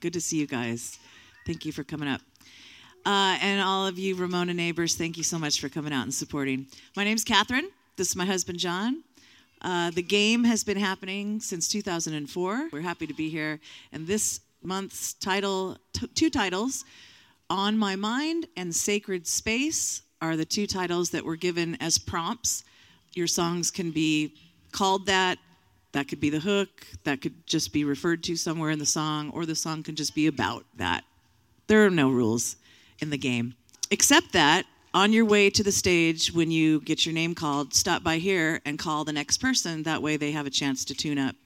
Good to see you guys. Thank you for coming up. Uh, and all of you Ramona neighbors, thank you so much for coming out and supporting. My name's Catherine. This is my husband, Jon. Uh, the game has been happening since 2004. We're happy to be here. And this month's title, t- two titles, On My Mind and Sacred Space, are the two titles that were given as prompts. Your songs can be called that. That could be the hook. That could just be referred to somewhere in the song, or the song can just be about that. There are no rules in the game. Except that on your way to the stage, when you get your name called, stop by here and call the next person. That way they have a chance to tune up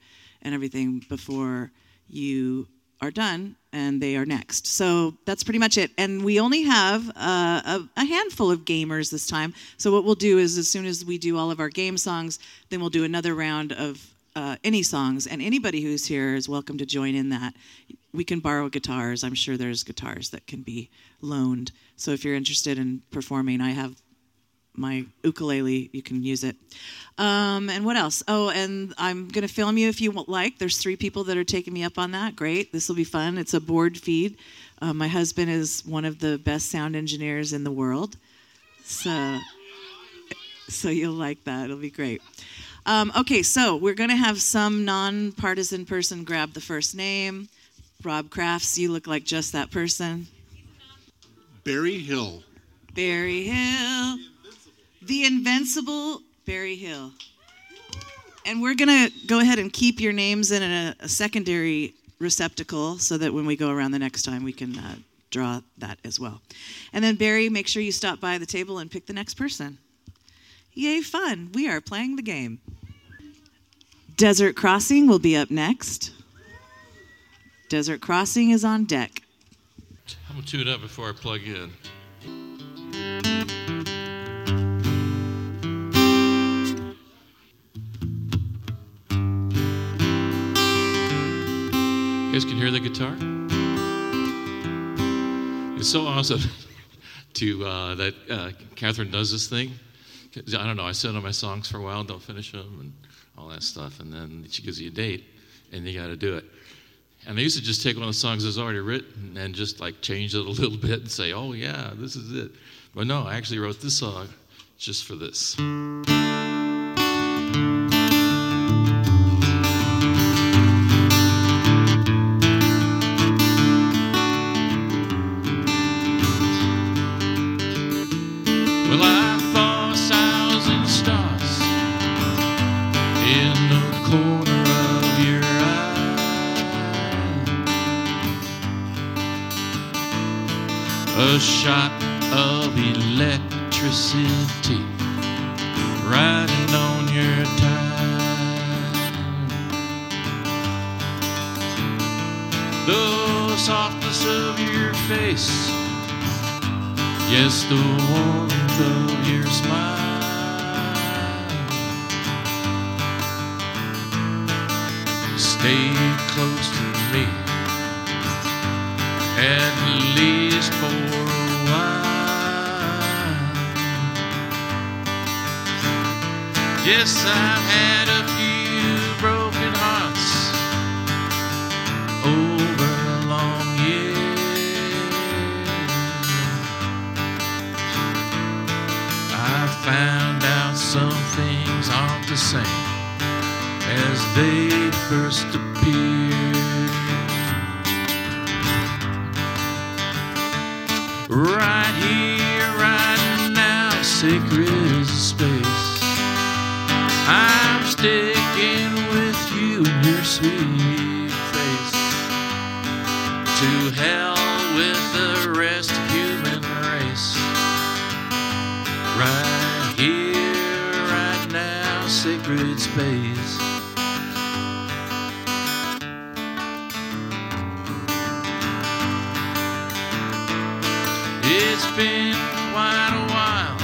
and everything before you are done and they are next. So that's pretty much it. And we only have uh, a, a, handful of gamers this time. So what we'll do is as soon as we do all of our game songs, then we'll do another round of uh, any songs. And anybody who's here is welcome to join in that we can borrow guitars. I'm sure there's guitars that can be loaned. So if you're interested in performing, I have my ukulele. You can use it. Um, and what else? Oh, and I'm going to film you if you like. There's three people that are taking me up on that. Great. This will be fun. It's a board feed. Uh, my husband is one of the best sound engineers in the world. So, so you'll like that. It'll be great. Um, okay, so we're going to have some nonpartisan person grab the first name. Rob Crafts, you look like just that person. Barry Hill. Barry Hill. The invincible Barry Hill. And we're going to go ahead and keep your names in a, a, secondary receptacle so that when we go around the next time, we can uh, draw that as well. And then, Barry, make sure you stop by the table and pick the next person. Yay, fun. We are playing the game. Desert Crossing will be up next. Desert Crossing is on deck. I'm gonna tune up before I plug in. You guys can hear the guitar? It's so awesome to uh, that uh, Catherine does this thing. I don't know. I sit on my songs for a while, don't finish them, and all that stuff, and then she gives you a date, and you got to do it. And I used to just take one of the songs that's already written and just like change it a little bit and say, oh, yeah, this is it. But no, I actually wrote this song just for this. Shot of electricity riding on your time. The softness of your face, yes, the warmth of your smile. Stay close to me at least for Yes, I've had a few broken hearts over a long year. I found out some things aren't the same as they first appeared. Right here, right now, sacred sticking with you in your sweet face. To hell with the rest human race. Right here, right now, sacred space. It's been quite a while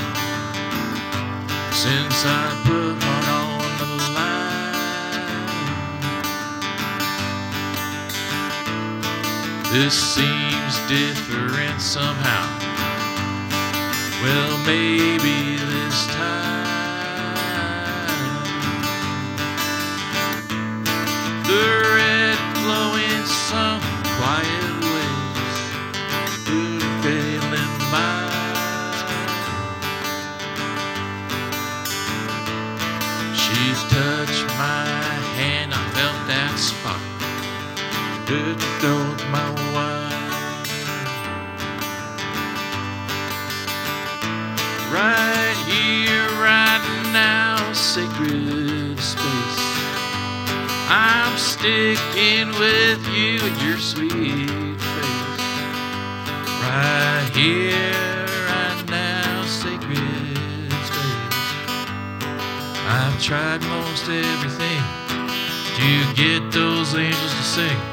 since I put This seems different somehow. Well, maybe this time the red glowing sun quiet ways. Good feeling my She's touched my hand, I felt that spark. Good to sticking with you and your sweet face. Right here, right now, sacred space. I've tried most everything to get those angels to sing.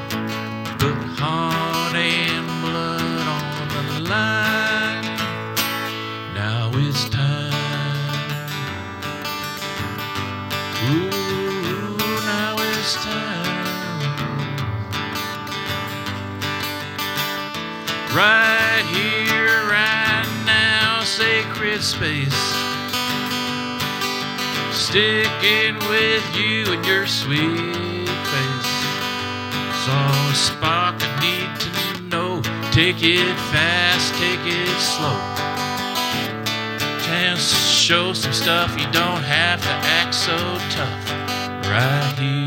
Sticking with you and your sweet face. So spark, I need to know. Take it fast, take it slow. Chance to show some stuff, you don't have to act so tough. Right here,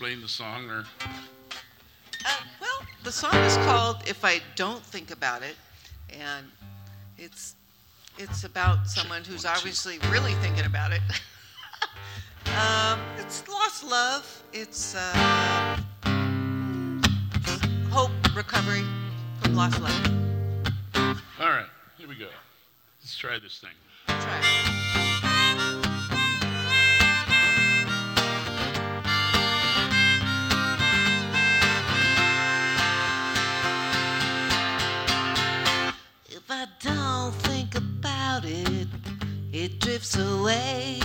explain the song or? Uh, well, the song is called "If I Don't Think About It," and it's it's about someone who's obviously really thinking about it. um, it's lost love. It's uh, hope, recovery from lost love. All right. Here we go. Let's try this thing. Try it drifts away.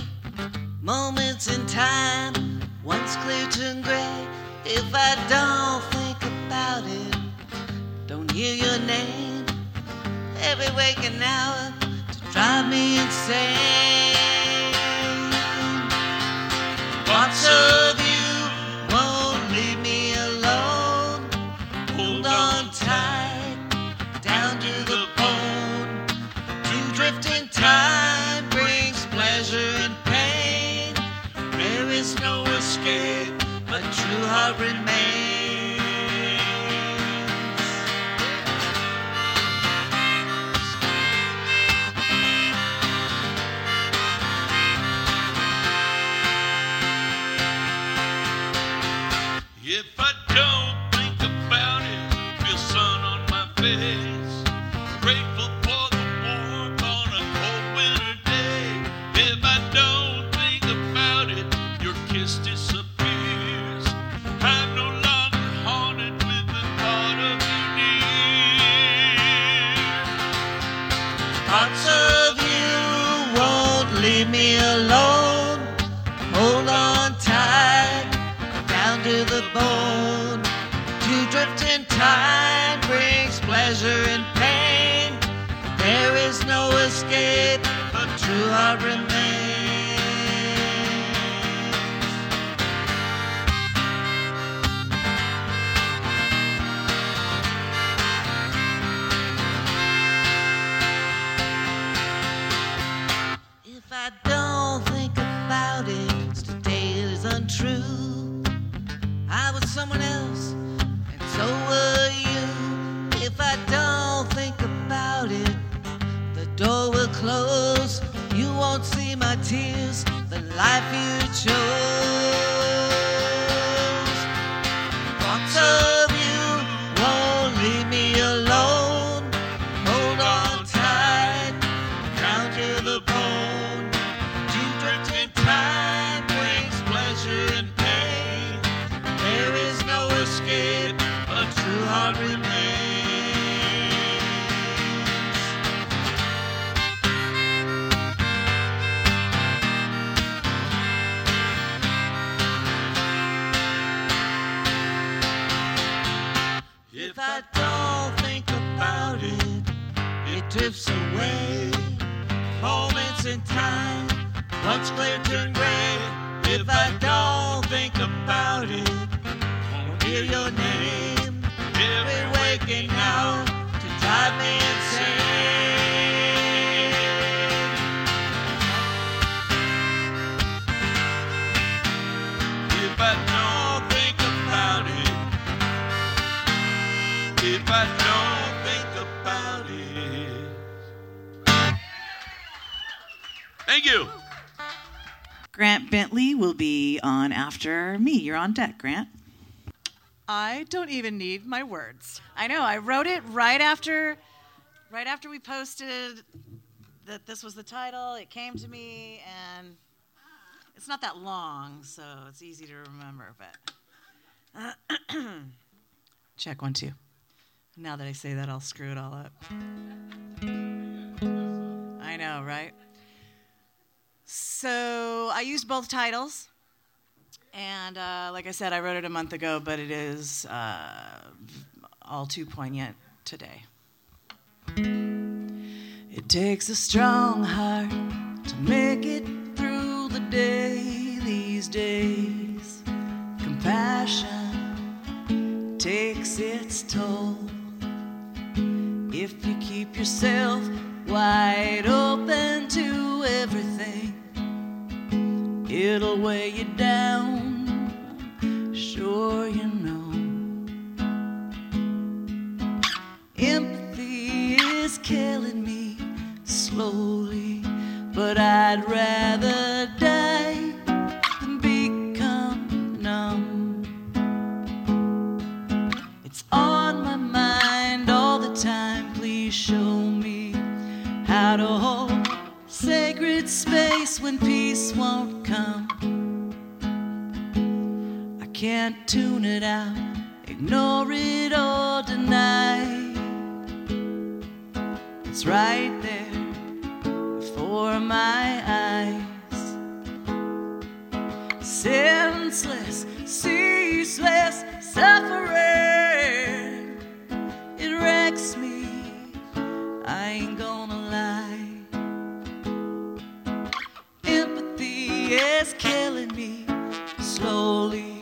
Moments in time, once clear turn gray. If I don't think about it, don't hear your name every waking hour to drive me insane. Grateful deck, Grant. I don't even need my words. I know. I wrote it right after, right after we posted that this was the title. It came to me, and it's not that long, so it's easy to remember. But check one, two. Now that I say that, I'll screw it all up. I know, right? So I used both titles. And uh, like I said, I wrote it a month ago, but it is uh, all too poignant today. It takes a strong heart to make it through the day these days. Compassion takes its toll. If you keep yourself wide open to everything, it'll weigh you down. Sure, you know. Empathy is killing me slowly, but I'd rather die than become numb. It's on my mind all the time. Please show me how to hold space when peace won't come. I can't tune it out, ignore it or deny. It's right there before my eyes. Senseless, ceaseless suffering. Is killing me slowly,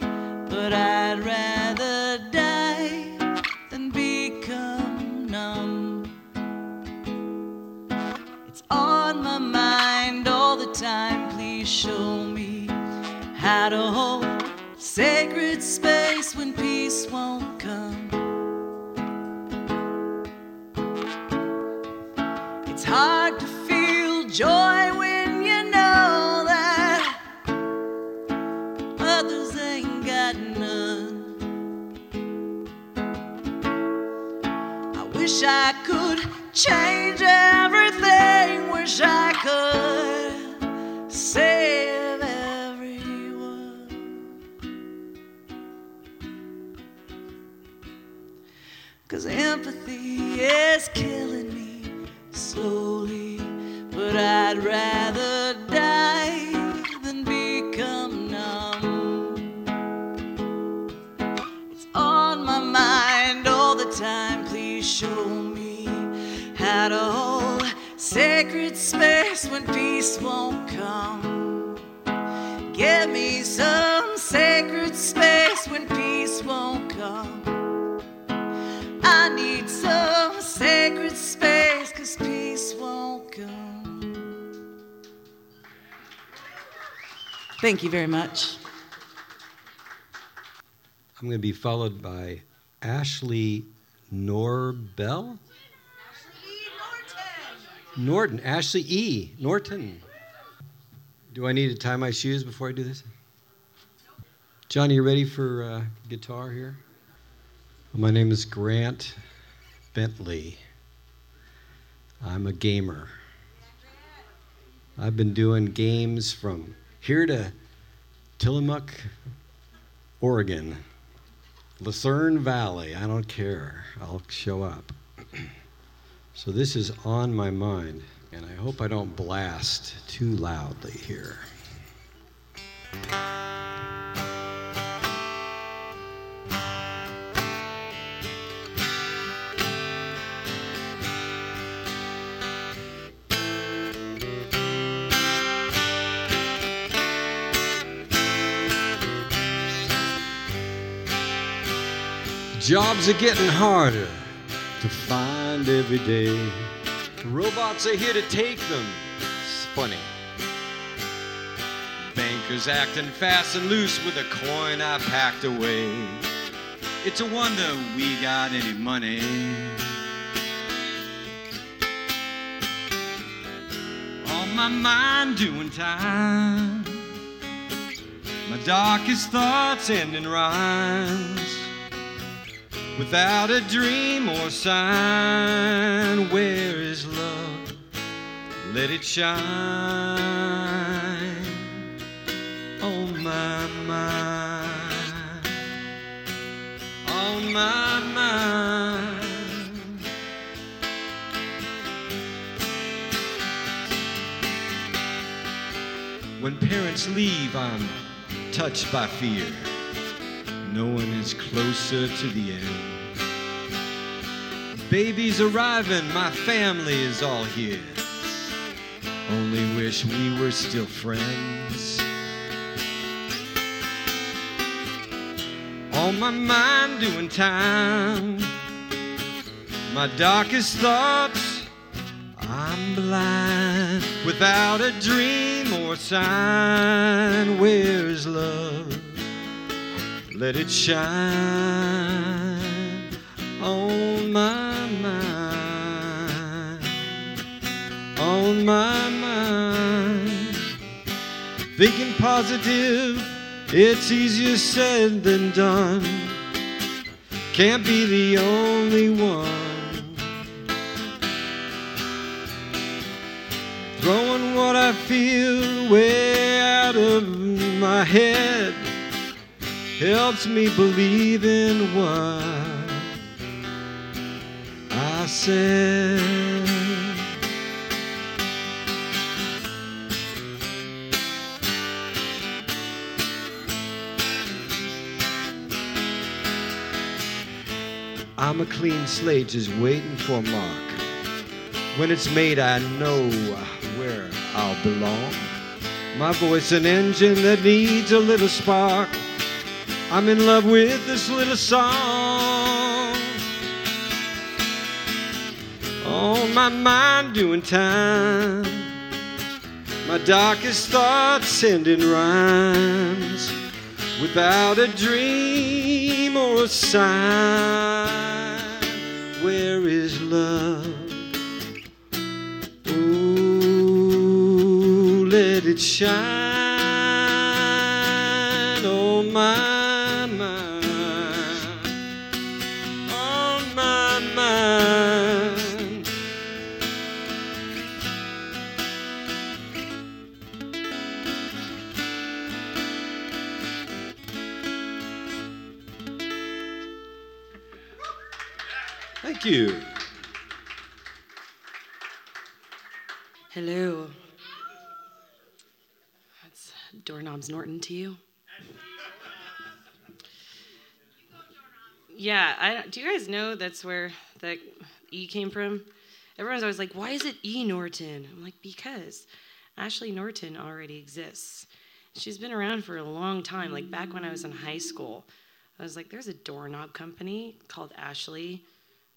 but I'd rather die than become numb. It's on my mind all the time. Please show me how to hold sacred space when peace won't is killing me slowly, but I'd rather die than become numb. It's on my mind all the time. Please show me how to hold sacred space when peace won't come. Give me some Thank you very much. I'm going to be followed by Ashley Norbell. Norton. Ashley E. Norton. Do I need to tie my shoes before I do this? Johnny, you ready for uh, guitar here? My name is Grant Bentley. I'm a gamer. I've been doing games from here to Tillamook, Oregon, Lucerne Valley. I don't care. I'll show up. so this is on my mind, and I hope I don't blast too loudly here. Jobs are getting harder to find every day. Robots are here to take them. It's funny. Bankers acting fast and loose with a coin I packed away. It's a wonder we got any money. On my mind doing time. My darkest thoughts ending rhymes. Without a dream or sign, where is love? Let it shine on my mind. On my mind. When parents leave, I'm touched by fear. No one is closer to the end. Baby's arriving, my family is all here. Only wish we were still friends. On my mind, doing time. My darkest thoughts, I'm blind. Without a dream or sign, where's love? Let it shine on my mind. On my mind. Thinking positive, it's easier said than done. Can't be the only one. Throwing what I feel way out of my head helps me believe in what I said. I'm a clean slate just waiting for a mark. When it's made, I know where I'll belong. My voice an engine that needs a little spark. I'm in love with this little song. On my mind doing time. My darkest thoughts sending rhymes. Without a dream or a sign. Where is love? Ooh, let it shine on my You. Hello. That's Doorknobs Norton to you. Yeah, I, do you guys know that's where that E came from? Everyone's always like, why is it E Norton? I'm like, because Ashley Norton already exists. She's been around for a long time. Like back when I was in high school, I was like, there's a doorknob company called Ashley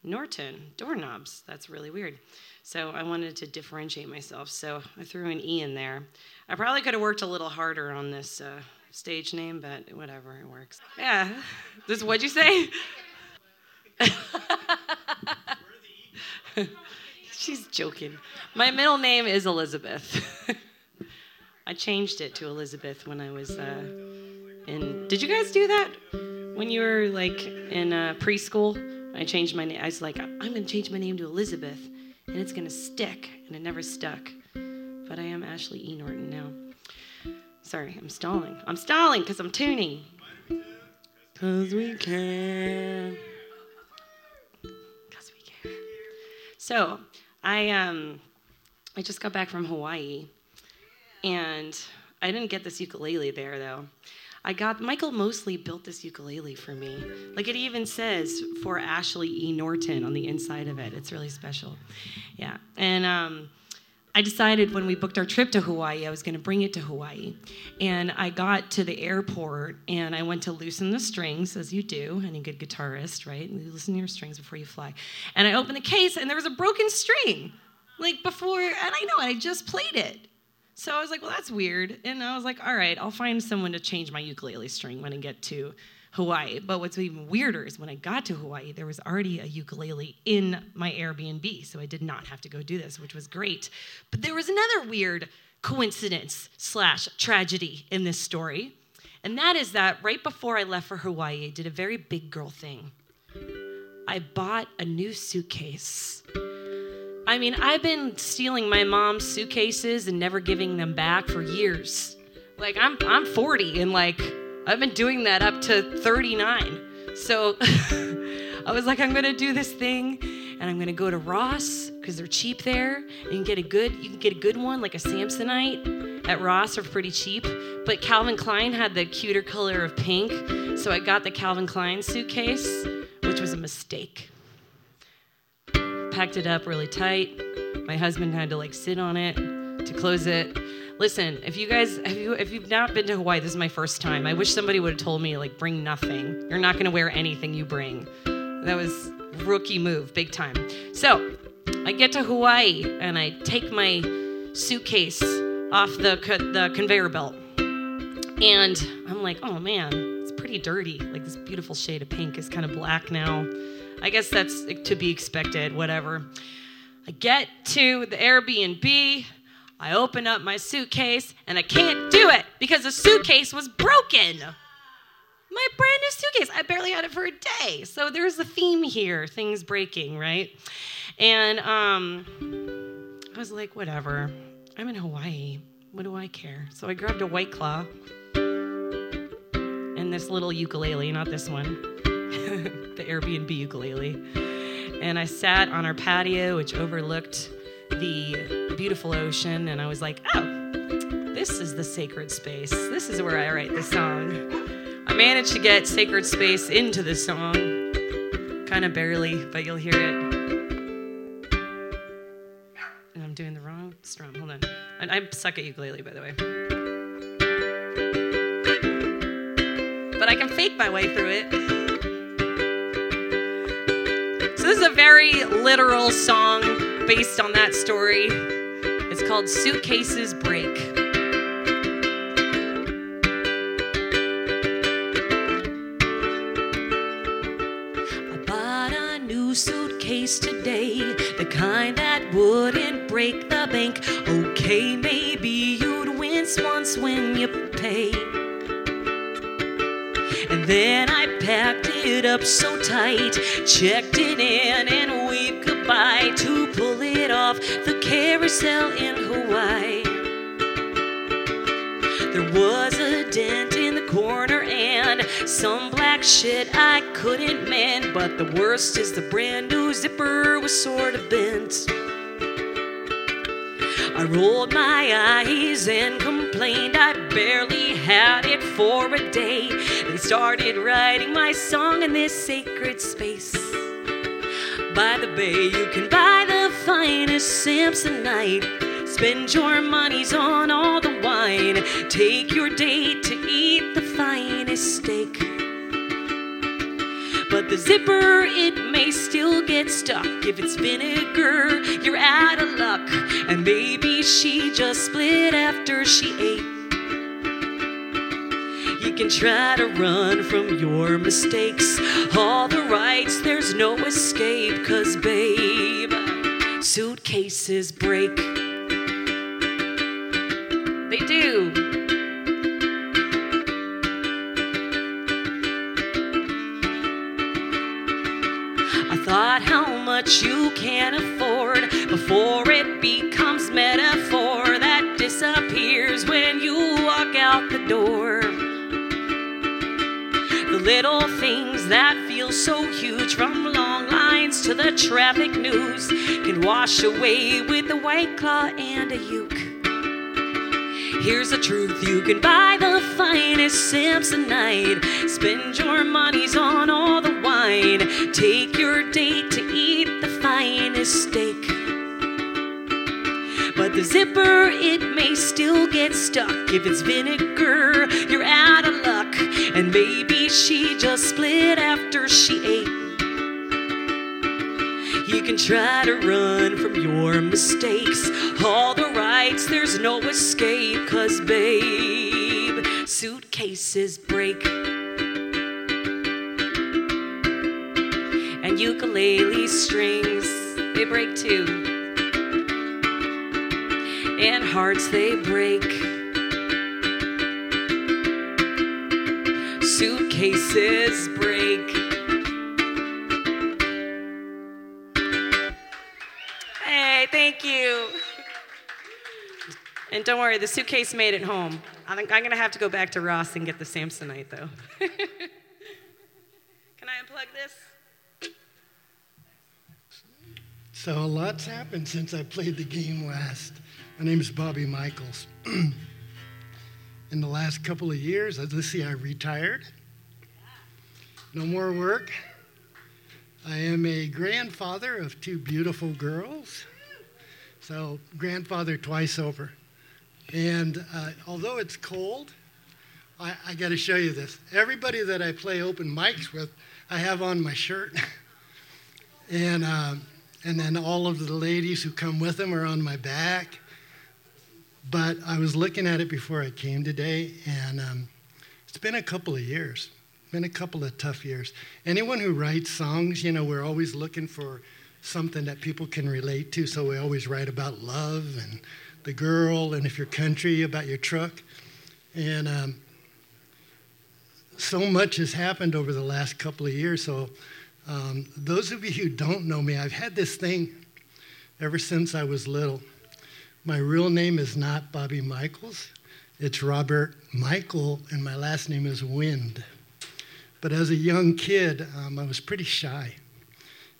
Norton. Doorknobs. That's really weird. So I wanted to differentiate myself. So I threw an E in there. I probably could have worked a little harder on this uh, stage name, but whatever, it works. Yeah. This what'd you say? She's joking. My middle name is Elizabeth. I changed it to Elizabeth when I was uh, in. Did you guys do that when you were like in uh, preschool? I changed my name. I was like, I'm gonna change my name to Elizabeth, and it's gonna stick, and it never stuck. But I am Ashley E. Norton now. Sorry, I'm stalling. I'm stalling because I'm tuning. Cause we can. Cause we can. So I um I just got back from Hawaii, and I didn't get this ukulele there though. I got Michael Mosley built this ukulele for me. Like it even says for Ashley E. Norton on the inside of it. It's really special. Yeah. And um, I decided when we booked our trip to Hawaii, I was going to bring it to Hawaii. And I got to the airport and I went to loosen the strings, as you do, any good guitarist, right? You loosen your strings before you fly. And I opened the case and there was a broken string, like before, and I know, I just played it. So I was like, well, that's weird. And I was like, all right, I'll find someone to change my ukulele string when I get to Hawaii. But what's even weirder is when I got to Hawaii, there was already a ukulele in my Airbnb, so I did not have to go do this, which was great. But there was another weird coincidence slash tragedy in this story, and that is that right before I left for Hawaii, I did a very big girl thing. I bought a new suitcase. I mean, I've been stealing my mom's suitcases and never giving them back for years. Like I'm I'm 40 and like I've been doing that up to 39. So I was like, I'm gonna do this thing, and I'm gonna go to Ross because they're cheap there. And get a good, you can get a good one like a Samsonite at Ross are pretty cheap. But Calvin Klein had the cuter color of pink, so I got the Calvin Klein suitcase, which was a mistake. Packed it up really tight. My husband had to like sit on it to close it. Listen, if you guys have you if you've not been to Hawaii, this is my first time. I wish somebody would have told me like bring nothing. You're not gonna wear anything you bring. That was rookie move, big time. So I get to Hawaii and I take my suitcase off the co- the conveyor belt, and I'm like, oh man, it's pretty dirty. Like this beautiful shade of pink is kind of black now. I guess that's to be expected. Whatever. I get to the Airbnb. I open up my suitcase and I can't do it because the suitcase was broken. My brand new suitcase. I barely had it for a day. So there's a theme here things breaking, right? And um, I was like, whatever. I'm in Hawaii. What do I care? So I grabbed a White Claw and this little ukulele, not this one, the Airbnb ukulele. And I sat on our patio, which overlooked the beautiful ocean, and I was like, oh, this is the sacred space. This is where I write the song. I managed to get sacred space into the song, kind of barely, but you'll hear it. And I'm doing the wrong strum. Hold on. I, I suck at ukulele, by the way. But I can fake my way through it. This is a very literal song based on that story. It's called Suitcases Break. I bought a new suitcase today, the kind that wouldn't break the bank. Okay, maybe you'd wince once when you pay. And then I packed it up so tight, checked it in, and waved goodbye to pull it off the carousel in Hawaii. There was a dent in the corner and some black shit I couldn't mend, but the worst is the brand new zipper was sort of bent. I rolled my eyes and complained I barely had it for a day. And started writing my song in this sacred space. By the bay, you can buy the finest Samsonite. Spend your monies on all the wine. Take your date to eat the finest steak. But the zipper, it may still get stuck. If it's vinegar, you're out of luck. And maybe she just split after she ate. You can try to run from your mistakes. All the rights, there's no escape. Cause, babe, suitcases break. They do. I thought how much you can afford before it becomes metaphor that disappears when you walk out the door. Little things that feel so huge from long lines to the traffic news can wash away with a white claw and a uke. Here's the truth you can buy the finest Samsonite. Spend your monies on all the wine. Take your date to eat the finest steak. The zipper, it may still get stuck. If it's vinegar, you're out of luck. And maybe she just split after she ate. You can try to run from your mistakes. All the rights, there's no escape. Cause, babe, suitcases break. And ukulele strings, they break too. And hearts, they break. Suitcases break. Hey, thank you. And don't worry, the suitcase made it home. I think I'm gonna have to go back to Ross and get the Samsonite though. Can I unplug this? So a lot's happened since I played the game last. My name is Bobby Michaels. In the last couple of years, let's see, I retired. No more work. I am a grandfather of two beautiful girls. So, grandfather twice over. And uh, although it's cold, I, I got to show you this. Everybody that I play open mics with, I have on my shirt. and, um, and then all of the ladies who come with them are on my back. But I was looking at it before I came today, and um, it's been a couple of years. Been a couple of tough years. Anyone who writes songs, you know, we're always looking for something that people can relate to, so we always write about love and the girl, and if you're country, about your truck. And um, so much has happened over the last couple of years. So, um, those of you who don't know me, I've had this thing ever since I was little. My real name is not Bobby Michaels, it's Robert Michael, and my last name is Wind. But as a young kid, um, I was pretty shy.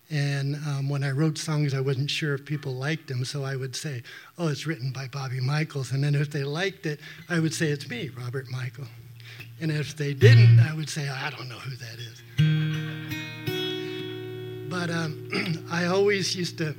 And um, when I wrote songs, I wasn't sure if people liked them, so I would say, Oh, it's written by Bobby Michaels. And then if they liked it, I would say, It's me, Robert Michael. And if they didn't, I would say, I don't know who that is. But um, I always used to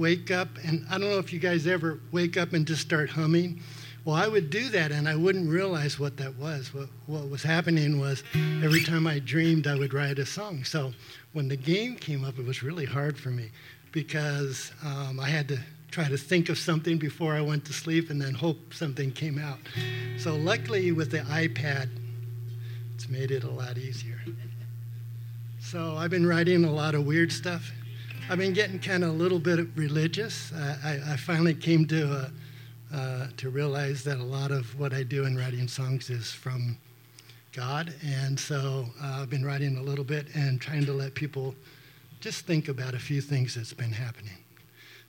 wake up, and I don't know if you guys ever wake up and just start humming. Well, I would do that, and I wouldn't realize what that was. What, what was happening was every time I dreamed, I would write a song. So when the game came up, it was really hard for me because um, I had to try to think of something before I went to sleep and then hope something came out. So luckily, with the iPad, it's made it a lot easier. So I've been writing a lot of weird stuff. I've been getting kind of a little bit religious. I, I, I finally came to uh, uh, to realize that a lot of what I do in writing songs is from God, and so uh, I've been writing a little bit and trying to let people just think about a few things that's been happening.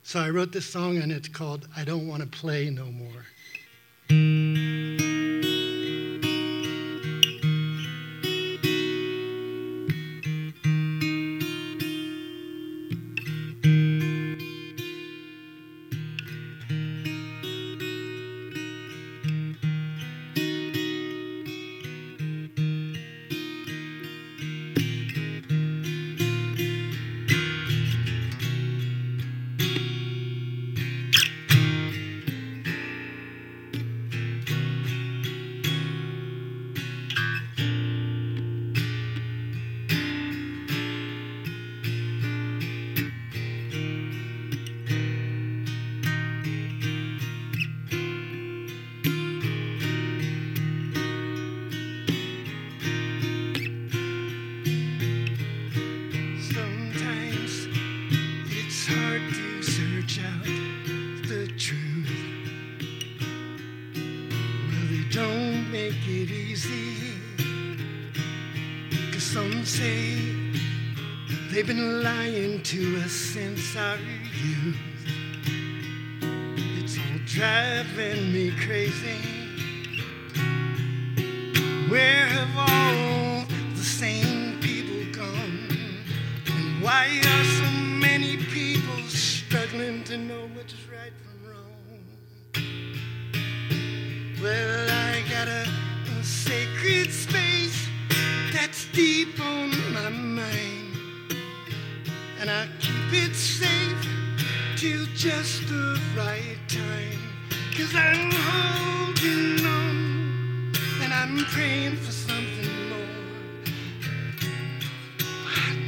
So I wrote this song, and it's called "I Don't Want to Play No More."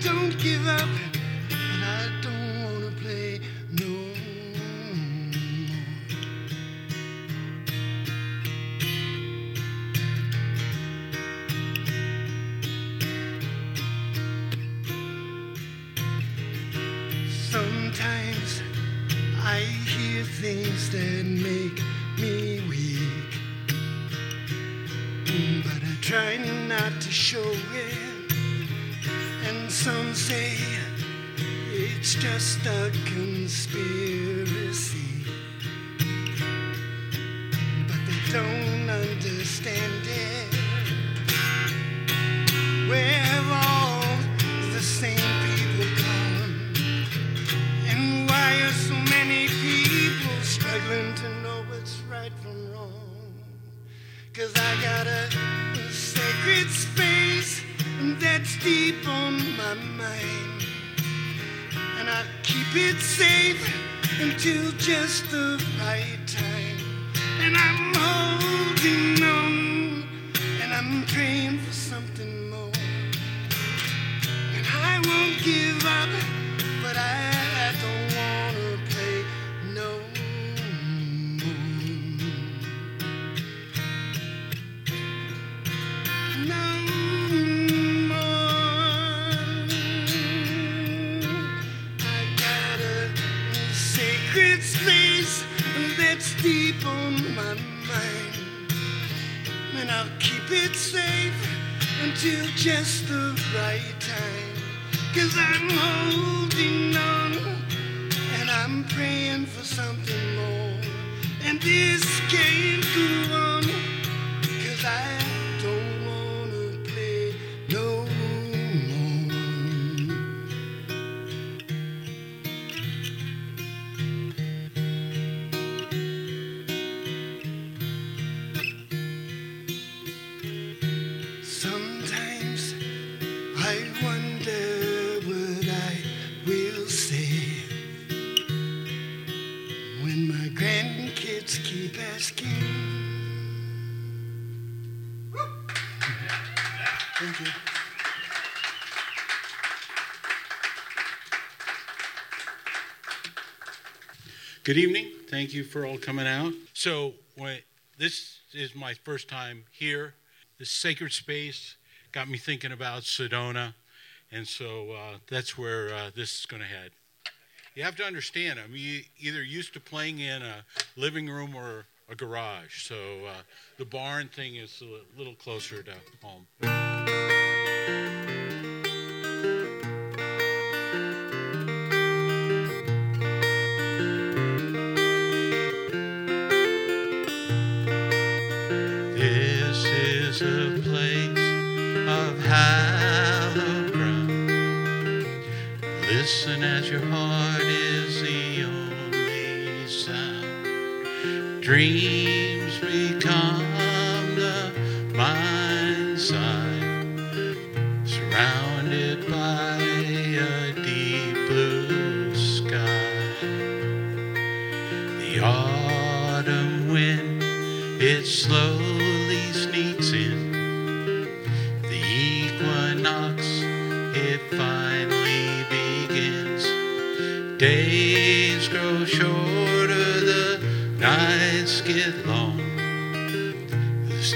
don't give up. Good evening. Thank you for all coming out. So, this is my first time here. The sacred space got me thinking about Sedona, and so uh, that's where uh, this is going to head. You have to understand, I'm either used to playing in a living room or a garage, so uh, the barn thing is a little closer to home. a place of hallowed ground. Listen as your heart is the only sound. Dreams become.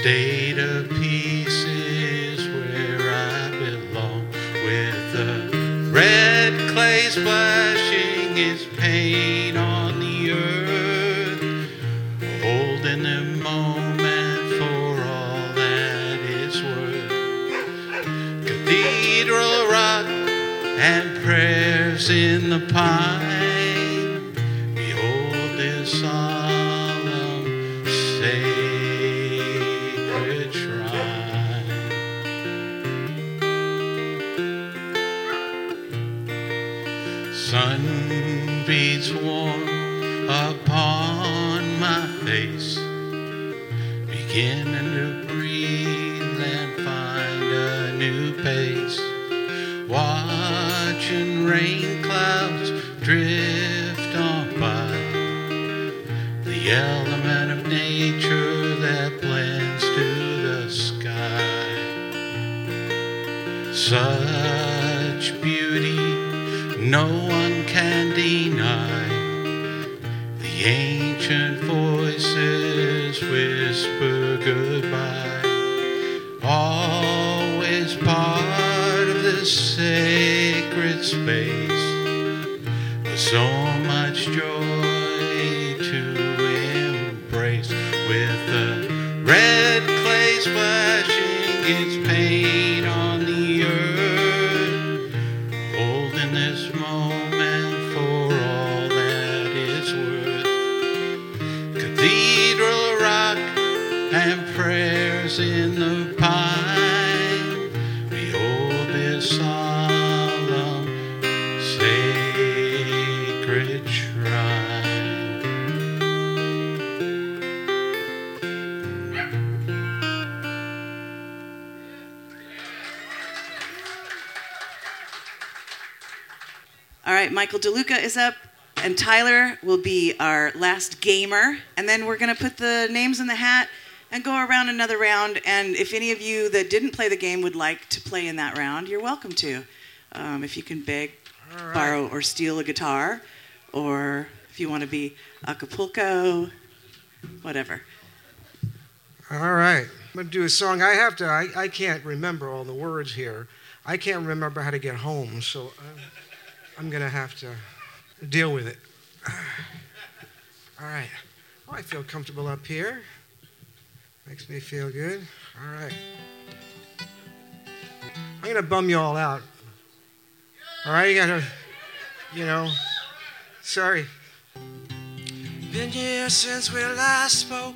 state of peace where I belong. With the red clay splashing its pain on the earth, holding a moment for all that is worth. Cathedral rock and prayers in the pine. Tyler will be our last gamer. And then we're going to put the names in the hat and go around another round. And if any of you that didn't play the game would like to play in that round, you're welcome to. Um, if you can beg, borrow, or steal a guitar, or if you want to be Acapulco, whatever. All right. I'm going to do a song. I have to, I, I can't remember all the words here. I can't remember how to get home, so I'm, I'm going to have to deal with it. All right. Oh, I feel comfortable up here. Makes me feel good. All right. I'm going to bum you all out. All right, you got to, you know, sorry. Been years since we last spoke,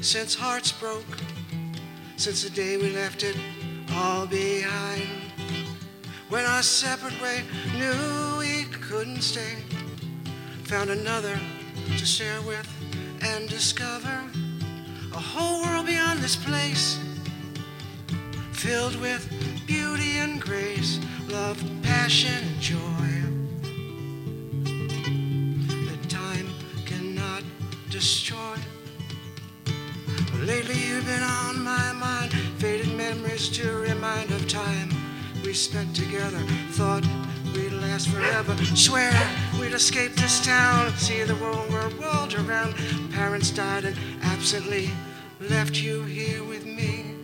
since hearts broke, since the day we left it all behind. When our separate way knew we couldn't stay, found another to share with and discover a whole world beyond this place, filled with beauty and grace, love, passion, and joy. That time cannot destroy. Lately you've been on my mind, faded memories to remind of time we spent together. Thought we'd last forever. Swear we'd escape this town, see the world world around. Parents died and absently left you here with me.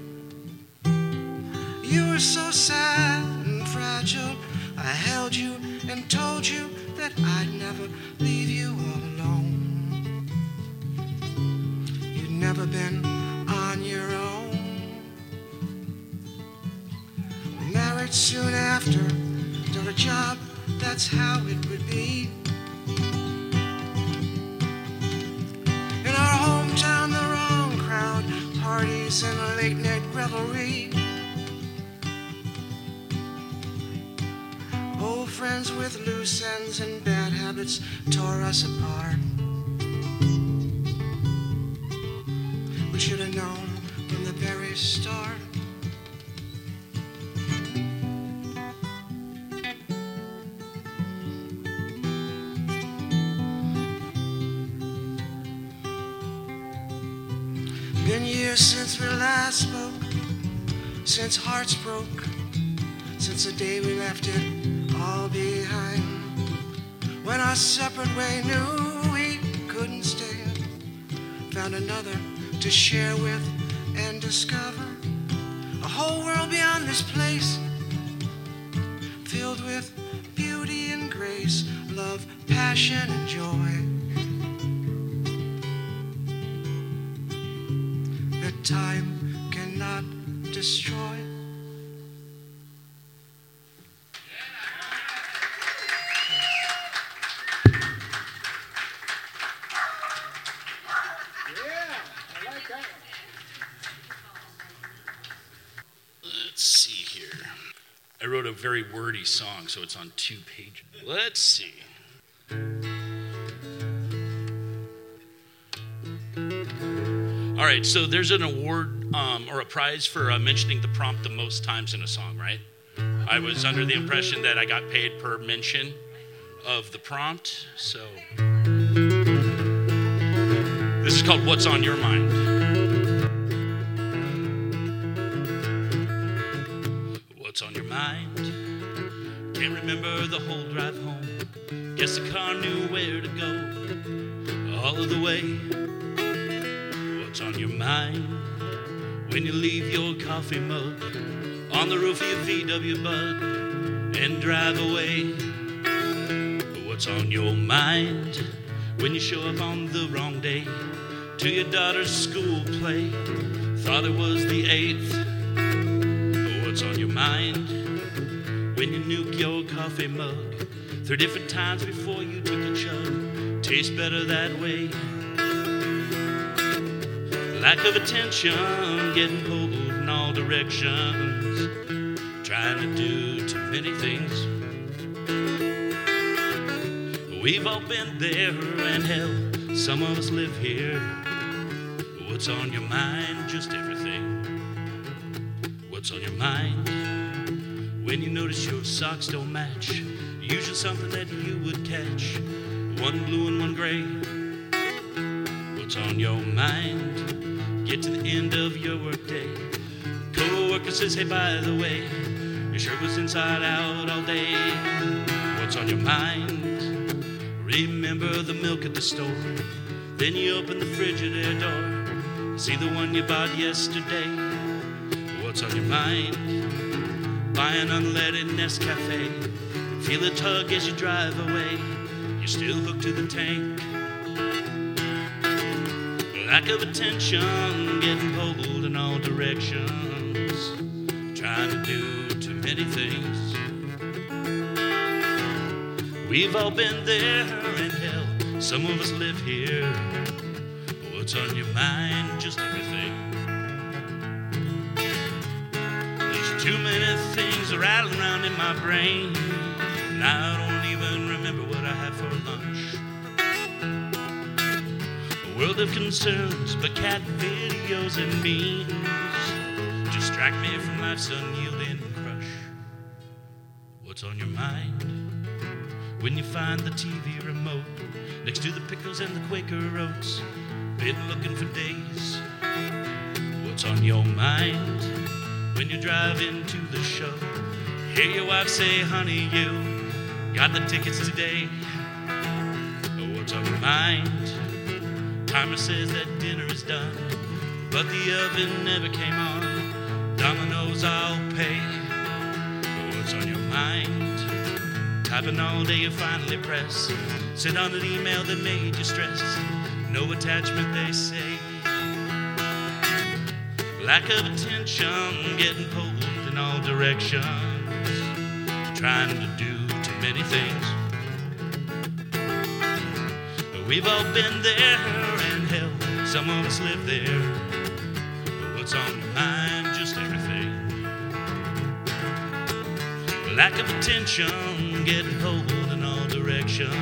You were so sad and fragile. I held you and told you that I'd never leave you all alone. You'd never been on your own. Married soon after, got a job, that's how it would be. In our hometown, the wrong crowd, parties and late night revelry. Old friends with loose ends and bad habits tore us apart. We should have known from the very start. Since we last spoke, since hearts broke, since the day we left it all behind. When our separate way knew we couldn't stay, found another to share with and discover a whole world beyond this place, filled with beauty and grace, love, passion, and joy. Time cannot destroy. Let's see here. I wrote a very wordy song, so it's on two pages. Let's see. Right, so there's an award um, or a prize for uh, mentioning the prompt the most times in a song, right? I was under the impression that I got paid per mention of the prompt, so. This is called What's on Your Mind. What's on your mind? Can't remember the whole drive home. Guess the car knew where to go. all of the way. What's on your mind when you leave your coffee mug on the roof of your VW bug and drive away? What's on your mind when you show up on the wrong day to your daughter's school play? Thought it was the 8th. What's on your mind when you nuke your coffee mug three different times before you took a chug? Tastes better that way. Lack of attention, getting pulled in all directions, trying to do too many things. We've all been there, and hell, some of us live here. What's on your mind? Just everything. What's on your mind? When you notice your socks don't match, usually something that you would catch. One blue and one gray. What's on your mind? Get to the end of your workday. Co-worker says, hey, by the way, your shirt was inside out all day. What's on your mind? Remember the milk at the store. Then you open the Frigidaire door. See the one you bought yesterday. What's on your mind? Buy an unleaded Nescafe. Feel a tug as you drive away. You're still hooked to the tank. Lack of attention, getting pulled in all directions. Trying to do too many things. We've all been there, and hell, some of us live here. What's on your mind? Just everything. There's too many things rattling around in my brain. And I don't world of concerns, but cat videos and memes distract me from life's unyielding crush. What's on your mind? when you find the TV remote next to the pickles and the Quaker oats. Been looking for days. What's on your mind when you drive into the show? Hear your wife say, honey, you got the tickets today. What's on your mind? Timer says that dinner is done, but the oven never came on. Domino's, I'll pay. What's on your mind? Typing all day, you finally press. Send on an email that made you stress. No attachment, they say. Lack of attention, getting pulled in all directions. Trying to do too many things. We've all been there, some of us live there. What's on your mind? Just everything. Lack of attention, getting pulled in all directions,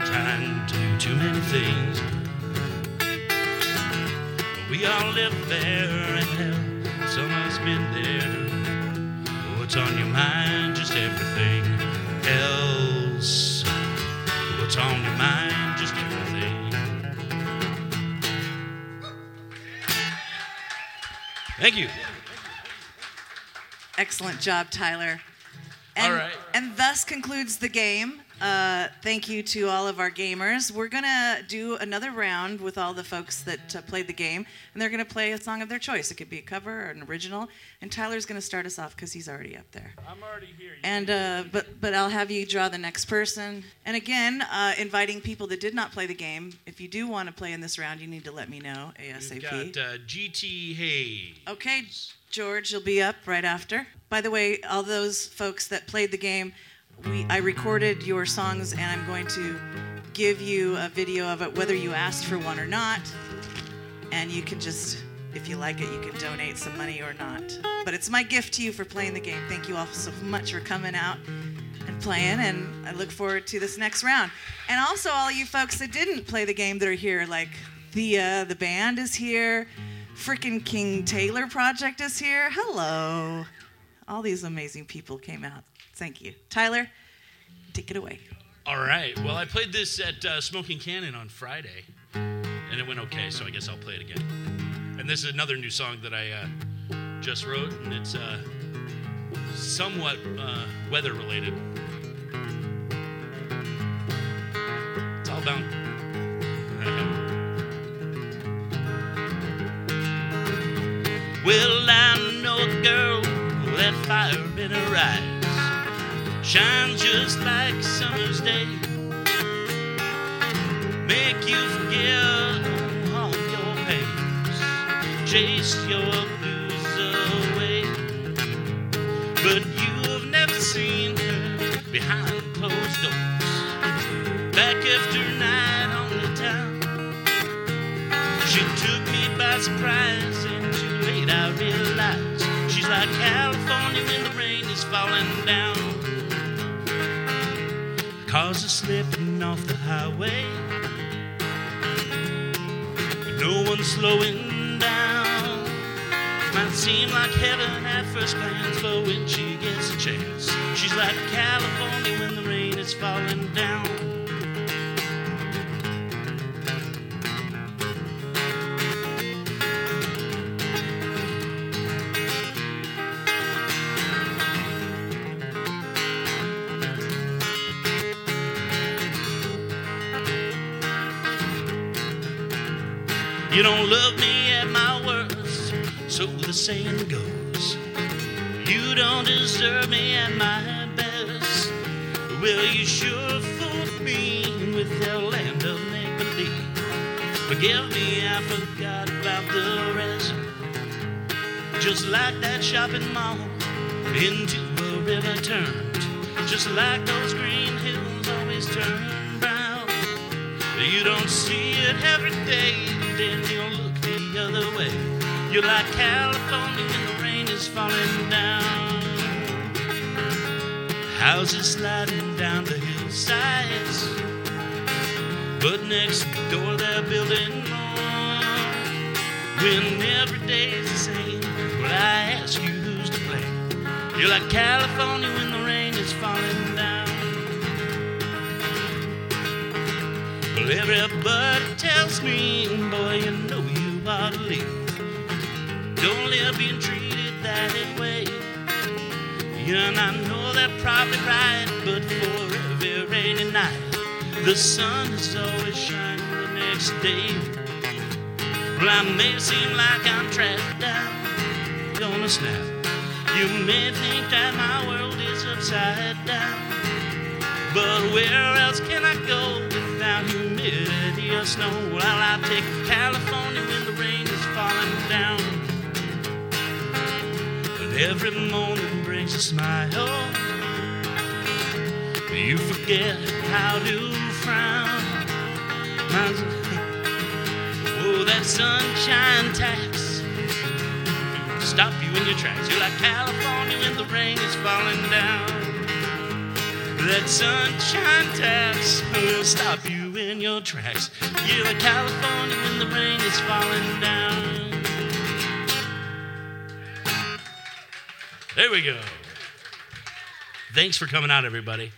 trying to do too many things. We all live there, and hell, some of us been there. What's on your mind? Just everything else. What's on your mind? Thank you. Excellent job, Tyler. And, All right. And thus concludes the game. Uh, thank you to all of our gamers. We're going to do another round with all the folks that uh, played the game, and they're going to play a song of their choice. It could be a cover or an original. And Tyler's going to start us off because he's already up there. I'm already here. And uh, but but I'll have you draw the next person. And again, uh, inviting people that did not play the game. If you do want to play in this round, you need to let me know asap. We've got uh, GT Hay. Okay, George, you'll be up right after. By the way, all those folks that played the game, we I recorded your songs and I'm going to give you a video of it whether you asked for one or not. And you can just if you like it, you can donate some money or not. But it's my gift to you for playing the game. Thank you all so much for coming out and playing and I look forward to this next round. And also all you folks that didn't play the game that are here like the uh, the band is here. Frickin' King Taylor Project is here. Hello. All these amazing people came out. Thank you. Tyler, take it away. All right. Well, I played this at uh, Smoking Cannon on Friday, and it went okay, so I guess I'll play it again. And this is another new song that I uh, just wrote, and it's uh, somewhat uh, weather related. It's all about. well, I know a girl that fire in her eyes shines just like summer's day. Make you forget all your pains, chase your blues away. But you have never seen her behind closed doors. Back after night on the town, she took me by surprise, and too late I realized she's like California when the rain is falling down. Cars are slipping off the highway, but no one's slowing down. Might seem like heaven at first glance, but when she gets a chance, she's like California when the rain is falling down. You don't love me at my worst, so the saying goes. You don't deserve me at my best. Well, you sure fooled me with their land of make believe. Forgive me, I forgot about the rest. Just like that shopping mall into a river turned. Just like those green hills always turn brown. You don't see it every day, you'll look the other way. You're like California when the rain is falling down. Houses sliding down the hillsides, but next door they're building more. When every day's the same, well, I ask you who's to blame. You're like California when the rain is falling down. Everybody tells me, boy, you know you ought to leave. Don't live being treated that way. Yeah, and I know they're probably right, but for every rainy night, the sun is always shining the next day. Well, I may seem like I'm trapped down on a snap. You may think that my world is upside down. But where else can I go without humidity or snow? Well, I take California when the rain is falling down. But every morning brings a smile. You forget how to frown. Oh, that sunshine tax stop you in your tracks. You're like California when the rain is falling down. That sunshine tax will stop you in your tracks. You're like California when the rain is falling down. There we go. Thanks for coming out, everybody.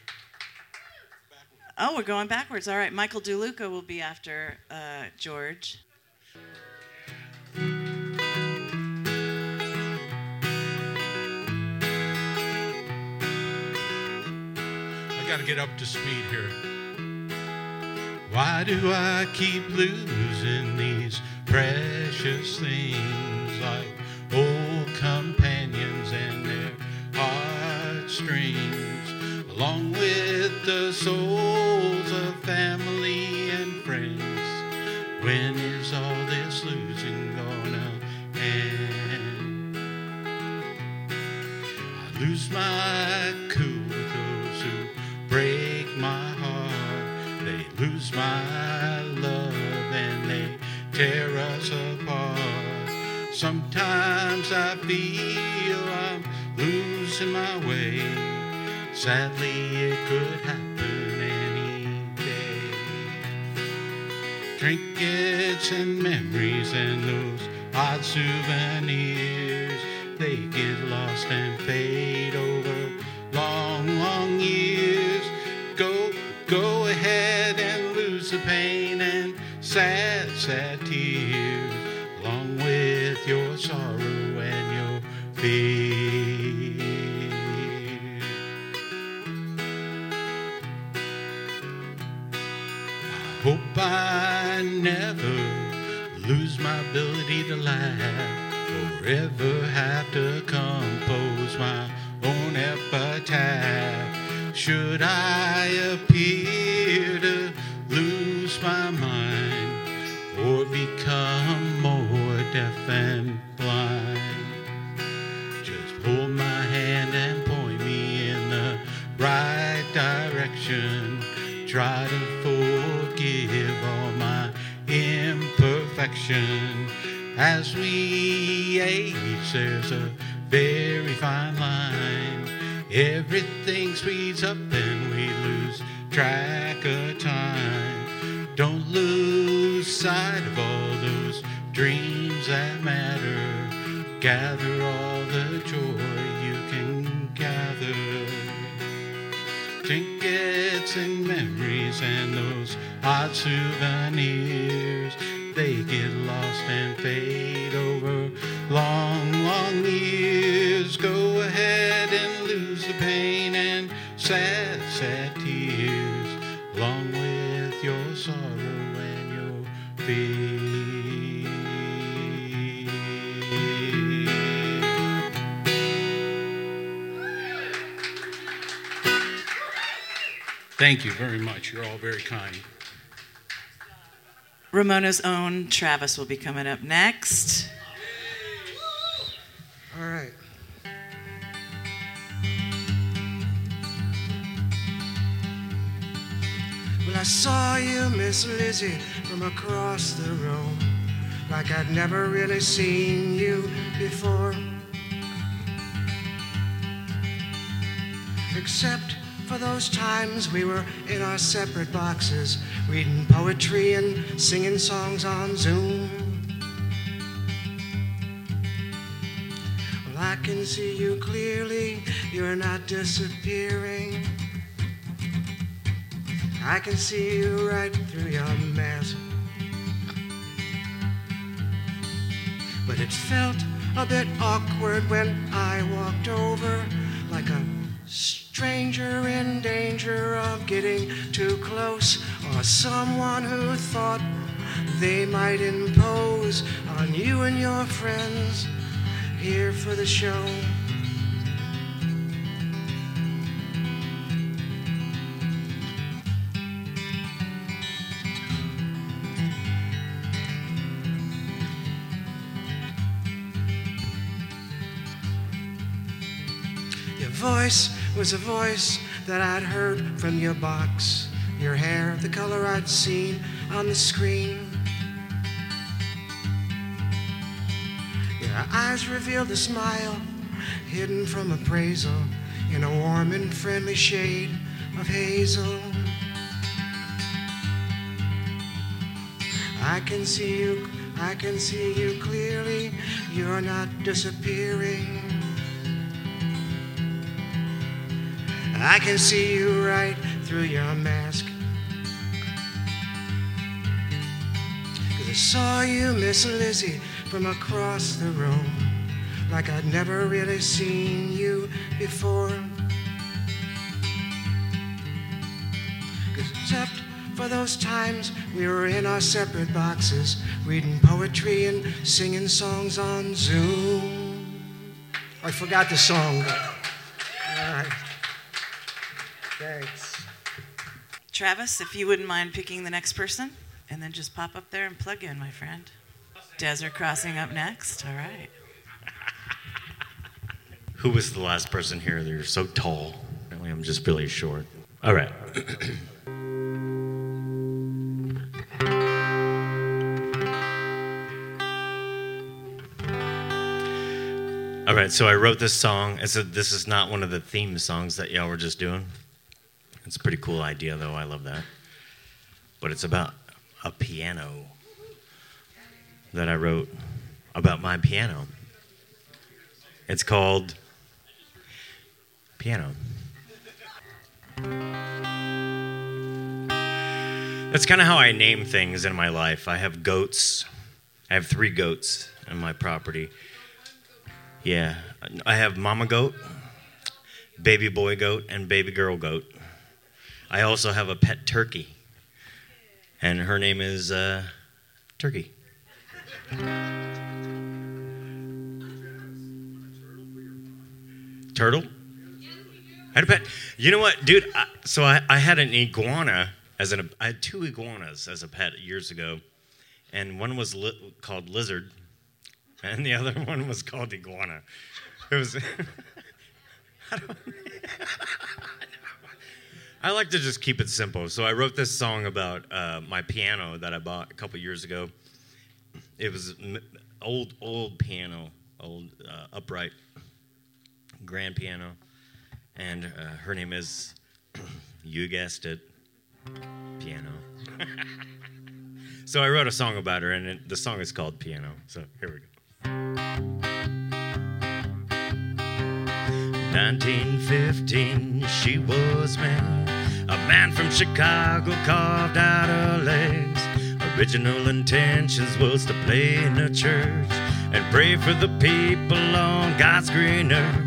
Oh, we're going backwards. All right, Michael DeLuca will be after uh, George. Got to get up to speed here. Why do I keep losing these precious things like old companions and their heartstrings, along with the souls of family and friends? When is all this losing gonna end? I lose my my love and they tear us apart. Sometimes I feel I'm losing my way. Sadly, it could happen any day. Trinkets and memories and those odd souvenirs, they get lost and fade over long, long years. The pain and sad, sad tears, along with your sorrow and your fear. I hope I never lose my ability to laugh or ever have to compose my own epitaph. Should I appear to my mind or become more deaf and blind? Just hold my hand and point me in the right direction. Try to forgive all my imperfection. As we age, there's a very fine line. Everything speeds up and we lose track of time. Don't lose sight of all those dreams that matter. Gather all the joy you can gather. Trinkets and memories and those odd souvenirs. They get lost and fade over long, long years. Go ahead and lose the pain and sad, sad Thank you very much. You're all very kind. Ramona's own Travis will be coming up next. All right. When I saw you, Miss Lizzie, from across the room, like I'd never really seen you before. Except for those times we were in our separate boxes, reading poetry and singing songs on Zoom. Well, I can see you clearly, you're not disappearing. I can see you right through your mask. But it felt a bit awkward when I walked over like a stranger in danger of getting too close, or someone who thought they might impose on you and your friends here for the show. Your voice was a voice that I'd heard from your box. Your hair, the color I'd seen on the screen. Your eyes revealed a smile hidden from appraisal in a warm and friendly shade of hazel. I can see you, I can see you clearly. You're not disappearing. I can see you right through your mask. Cause I saw you, Miss Lizzie, from across the room, like I'd never really seen you before. Cause except for those times we were in our separate boxes, reading poetry and singing songs on Zoom. I forgot the song, all right. Thanks. Travis, if you wouldn't mind picking the next person, and then just pop up there and plug in, my friend. Desert Crossing up next. All right. Who was the last person here? They're so tall. Apparently, I'm just really short. All right. All right, so I wrote this song. It's said, this is not one of the theme songs that y'all were just doing. It's a pretty cool idea, though. I love that. But it's about a piano that I wrote about my piano. It's called Piano. That's kind of how I name things in my life. I have goats. I have three goats in my property. Yeah, I have mama goat, baby boy goat, and baby girl goat. I also have a pet turkey, and her name is uh, Turkey. turtle? I Had a pet. You know what, dude? I, so I, I had an iguana as an. I had two iguanas as a pet years ago, and one was li- called lizard, and the other one was called iguana. It was. I, don't- I like to just keep it simple. So I wrote this song about uh, my piano that I bought a couple years ago. It was old, old piano, old uh, upright grand piano, and uh, her name is, you guessed it, piano. so I wrote a song about her, and it, the song is called Piano. So here we go. 1915, she was married. A man from Chicago carved out her legs. Original intentions was to play in a church and pray for the people on God's green earth.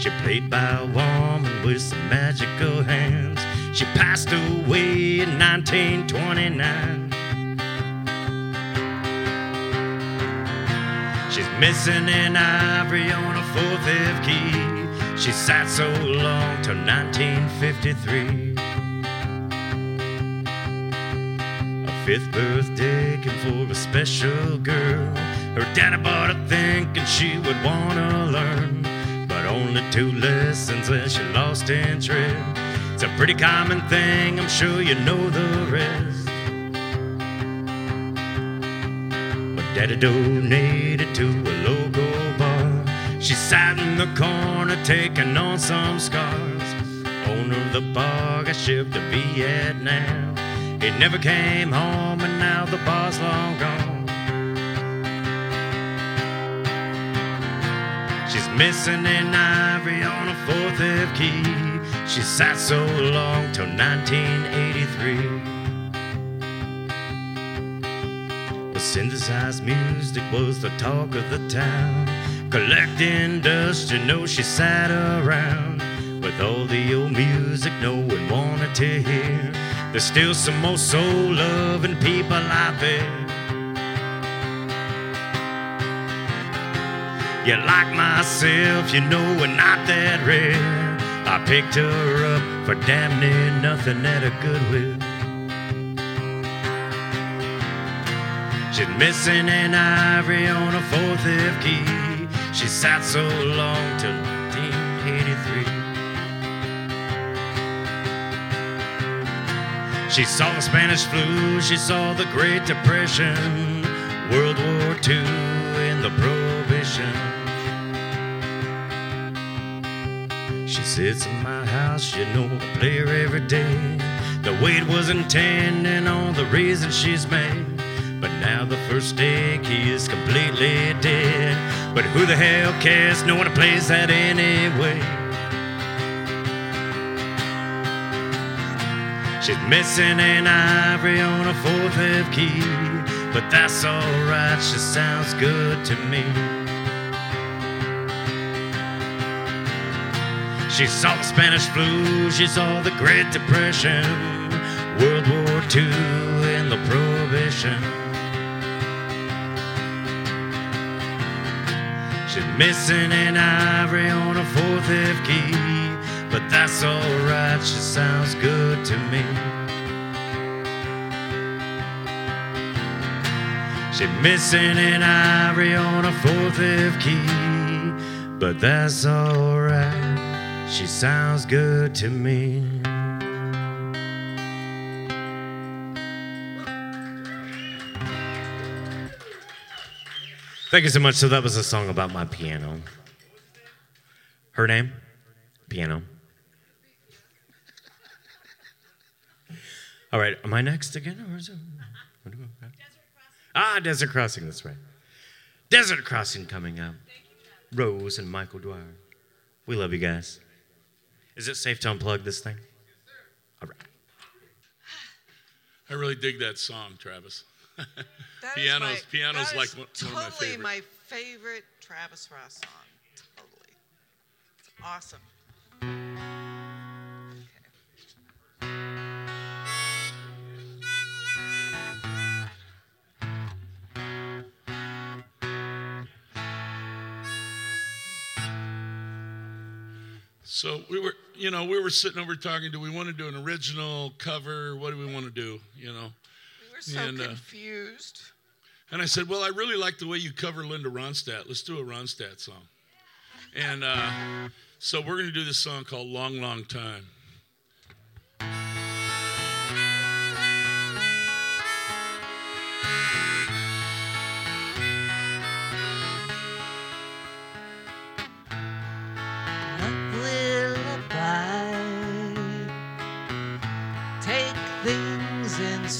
She played by a woman with some magical hands. She passed away in 1929. She's missing an ivory on a fourth F key. She sat so long till 1953. Fifth birthday came for a special girl. Her daddy bought her thinking she would wanna learn, but only two lessons and she lost interest. It's a pretty common thing, I'm sure you know the rest. But daddy donated to a local bar. She sat in the corner taking on some scars. Owner of the bar got shipped to Vietnam. He never came home and now the bar's long gone. She's missing an ivory on a fourth of key. She sat so long till 1983. But synthesized music was the talk of the town. Collecting dust, you know, she sat around with all the old music no one wanted to hear. There's still some more soul loving people out there. Yeah, like myself, you know, we're not that rare. I picked her up for damn near nothing at a Goodwill. She's missing an ivory on a fourth F key. She sat so long till 1983. She saw the Spanish flu, she saw the Great Depression, World War II, and the Prohibition. She sits in my house, you know, I play her every day. The way it was intending all the reasons she's made. But now the first day he is completely dead. But who the hell cares? No one plays that anyway. She's missing an ivory on a fourth F key. But that's alright, she sounds good to me. She saw the Spanish flu, she saw the Great Depression, World War II, and the Prohibition. She's missing an ivory on a fourth F key, but that's alright, she sounds good to me. She's missing an ivory on a fourth F key, but that's alright, she sounds good to me. Thank you so much. So that was a song about my piano. Her name? Piano. All right, am I next again? Or is it? Ah, Desert Crossing, that's right. Desert Crossing coming up. Rose and Michael Dwyer. We love you guys. Is it safe to unplug this thing? All right. I really dig that song, Travis. That is piano's my- piano's that like is one, one of my totally my favorite Travis Ross song. Totally. It's awesome. So we were, you know, we were sitting over talking. Do we want to do an original cover? What do we want to do? You know. We were so And, uh, confused. And I said, Well, I really like the way you cover Linda Ronstadt. Let's do a Ronstadt song. And uh, so we're going to do this song called Long, Long Time.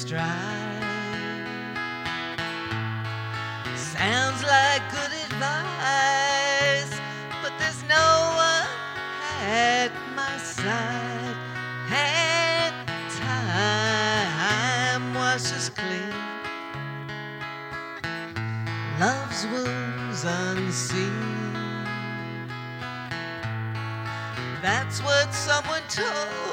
Things. Sounds like good advice, but there's no one at my side. And time washes clean love's wounds unseen. That's what someone told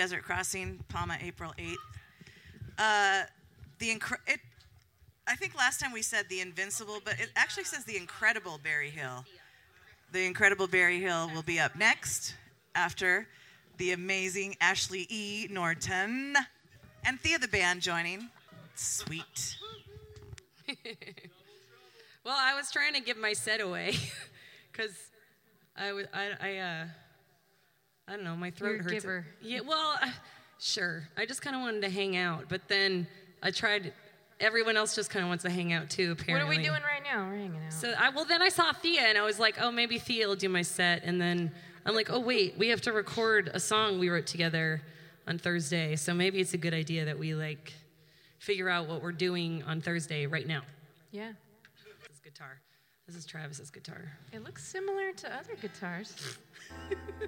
Desert Crossing, Palma, April 8th. Uh, the incre- it, I think last time we said the Invincible, but it actually says the Incredible Barry Hill. The Incredible Barry Hill will be up next after the amazing Ashley E. Norton and Thea the band joining. Sweet. well, I was trying to give my set away because I I, w- I, I, uh, I don't know, my throat You're hurts. giver. Yeah, well, uh, sure. I just kind of wanted to hang out, but then I tried. Everyone else just kind of wants to hang out too. Apparently. What are we doing right now? We're hanging out. So I well then I saw Thea and I was like, oh maybe Thea will do my set, and then I'm like, oh wait, we have to record a song we wrote together on Thursday, so maybe it's a good idea that we like figure out what we're doing on Thursday right now. yeah. This is guitar. This is Travis's guitar. It looks similar to other guitars.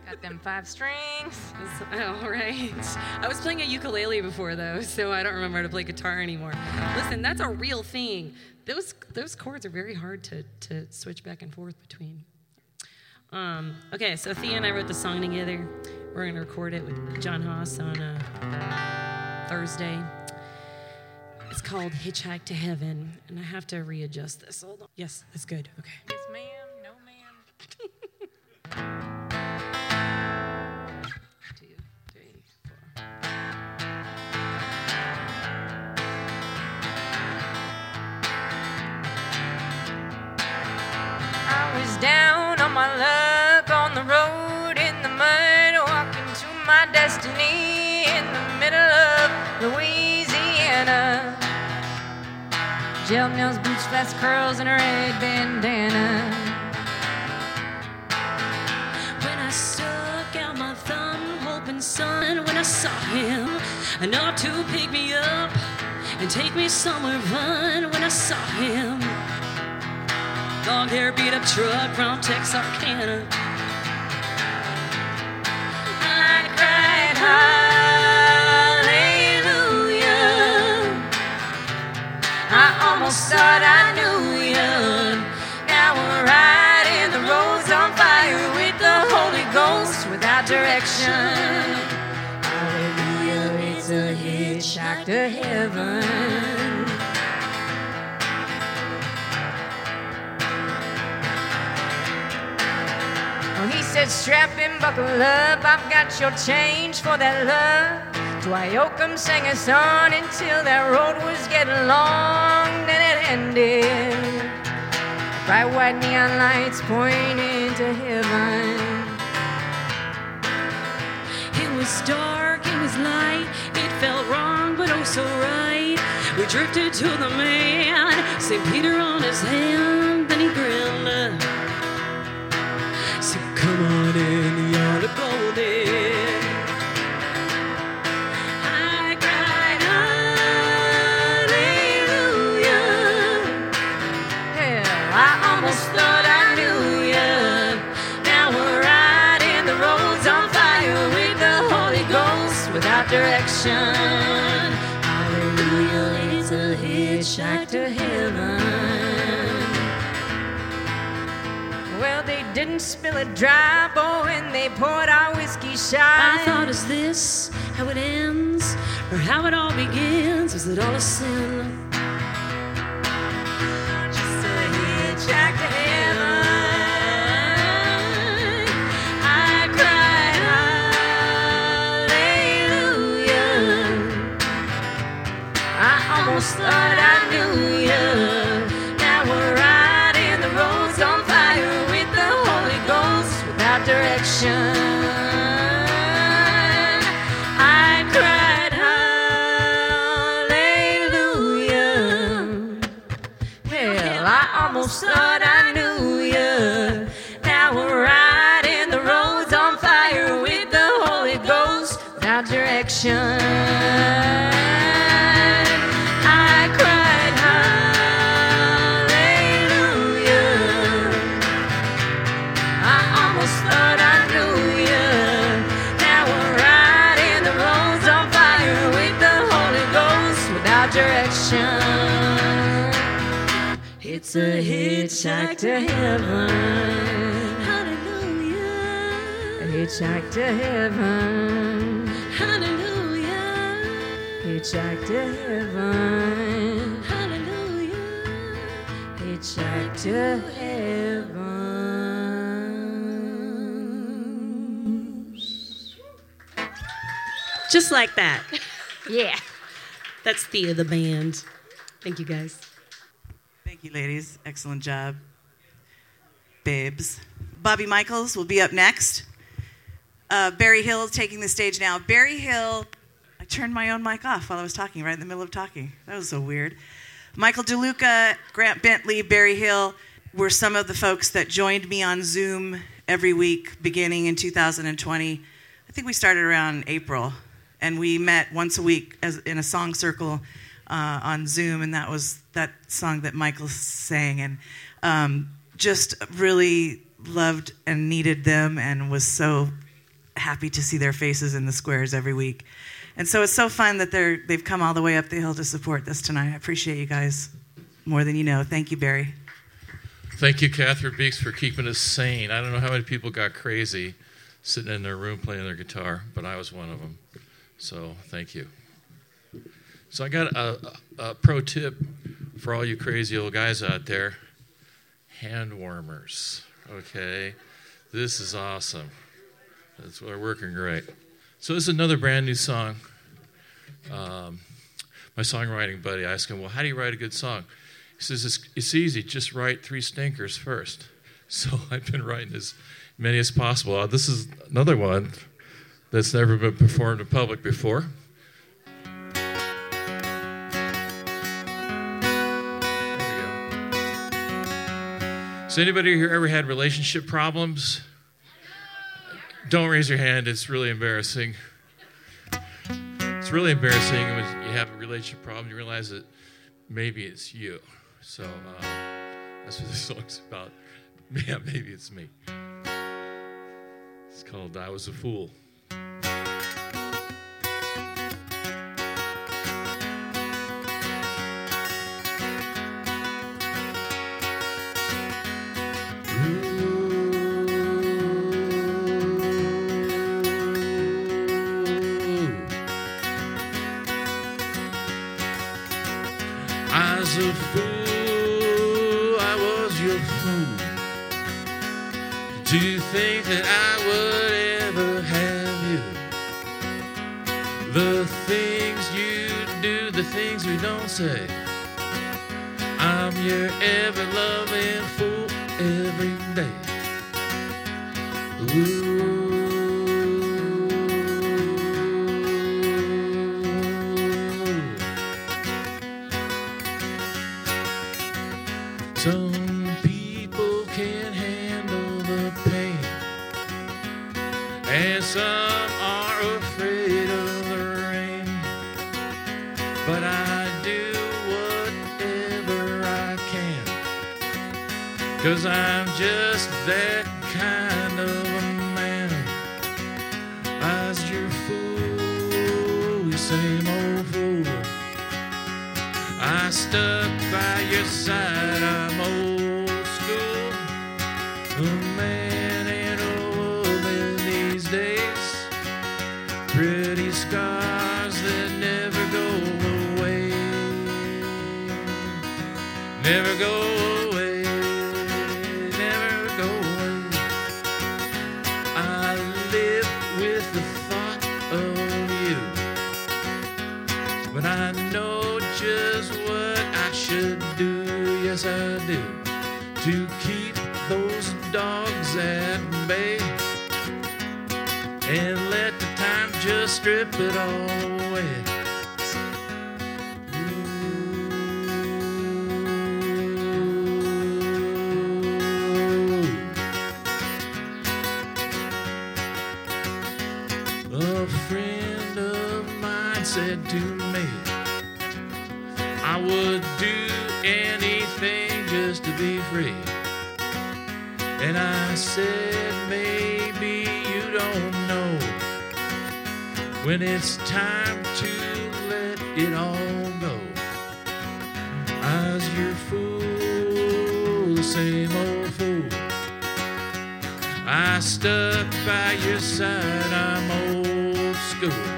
Got them five strings. All right. I was playing a ukulele before though, so I don't remember how to play guitar anymore. Listen, that's a real thing. Those those chords are very hard to to switch back and forth between. Um, okay, so Thea and I wrote the song together. We're gonna record it with John Haas on uh, Thursday. It's called Hitchhike to Heaven, and I have to readjust this. Hold on. Yes, that's good. Okay. Yes, ma'am. No, ma'am. Two, I was down Gel nails, boots, fast curls, and a red bandana. When I stuck out my thumb, hoping son, when I saw him, enough to pick me up and take me somewhere fun. When I saw him, long hair, beat up truck from Texarkana. I cried hallelujah. Almost thought I knew you. Now we're riding the roads on fire with the Holy Ghost without direction. Hallelujah, it's a hitchhike to heaven. He said, strap in, buckle up, I've got your change for that love. Twiocum sang a song until that road was getting long, then it ended. Bright white neon lights pointing to heaven. It was dark, it was light, it felt wrong, but oh so right. We drifted to the man, St. Peter on his hand, then he grinned. So come on in, you're the golden. Didn't spill a drop, oh, and they poured our whiskey shot. I thought, is this how it ends? Or how it all begins? Is it all a sin? Just a hitchhike to heaven. I cried hallelujah. I almost thought I thought I knew you. Now we're riding the roads on fire with the Holy Ghost without direction. It's a hitchhike to heaven. Hallelujah. A hitchhike to heaven. Hallelujah. Hitchhike to heaven. Hallelujah. Hitchhike to heaven. Just like that. Yeah. That's Thea the band. Thank you guys. You, ladies. Excellent job. Babes. Bobby Michaels will be up next. Uh, Barry Hill is taking the stage now. Barry Hill, I turned my own mic off while I was talking, right in the middle of talking. That was so weird. Michael DeLuca, Grant Bentley, Barry Hill were some of the folks that joined me on Zoom every week beginning in 2020. I think we started around April, and we met once a week as, in a song circle uh, on Zoom, and that was that song that Michael sang, and um, just really loved and needed them, and was so happy to see their faces in the squares every week. And so it's so fun that they're they've come all the way up the hill to support this tonight. I appreciate you guys more than you know. Thank you, Barry. Thank you, Catherine Beeks, for keeping us sane. I don't know how many people got crazy sitting in their room playing their guitar, but I was one of them. So thank you. So I got a, a, pro tip for all you crazy old guys out there hand warmers. Okay? This is awesome. That's they're working great. So this is another brand new song. Um, my songwriting buddy, asked him, "Well, how do you write a good song?" He says, "It's, it's easy. Just write three stinkers first. So I've been writing as many as possible. Uh, this is another one that's never been performed in public before. So anybody here ever had relationship problems? Don't raise your hand. It's really embarrassing. It's really embarrassing when you have a relationship problem. You realize that maybe it's you. So uh, that's what this song's about. Yeah, maybe it's me. It's called "I Was a Fool." Say. But I know just what I should do, yes I do, to keep those dogs at bay. And let the time just strip it all when it's time to let it all go. I was your fool, the same old fool. I stuck by your side, I'm old school.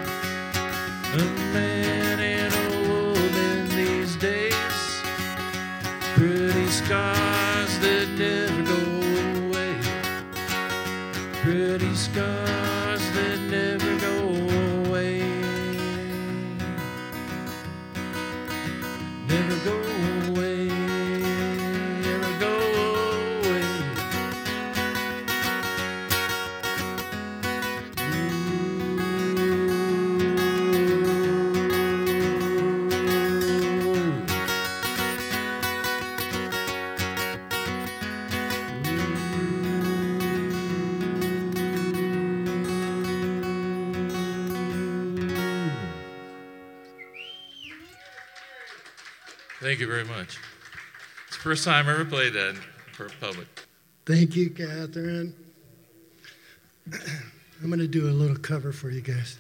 First time I ever played that for public. Thank you, Catherine. I'm going to do a little cover for you guys.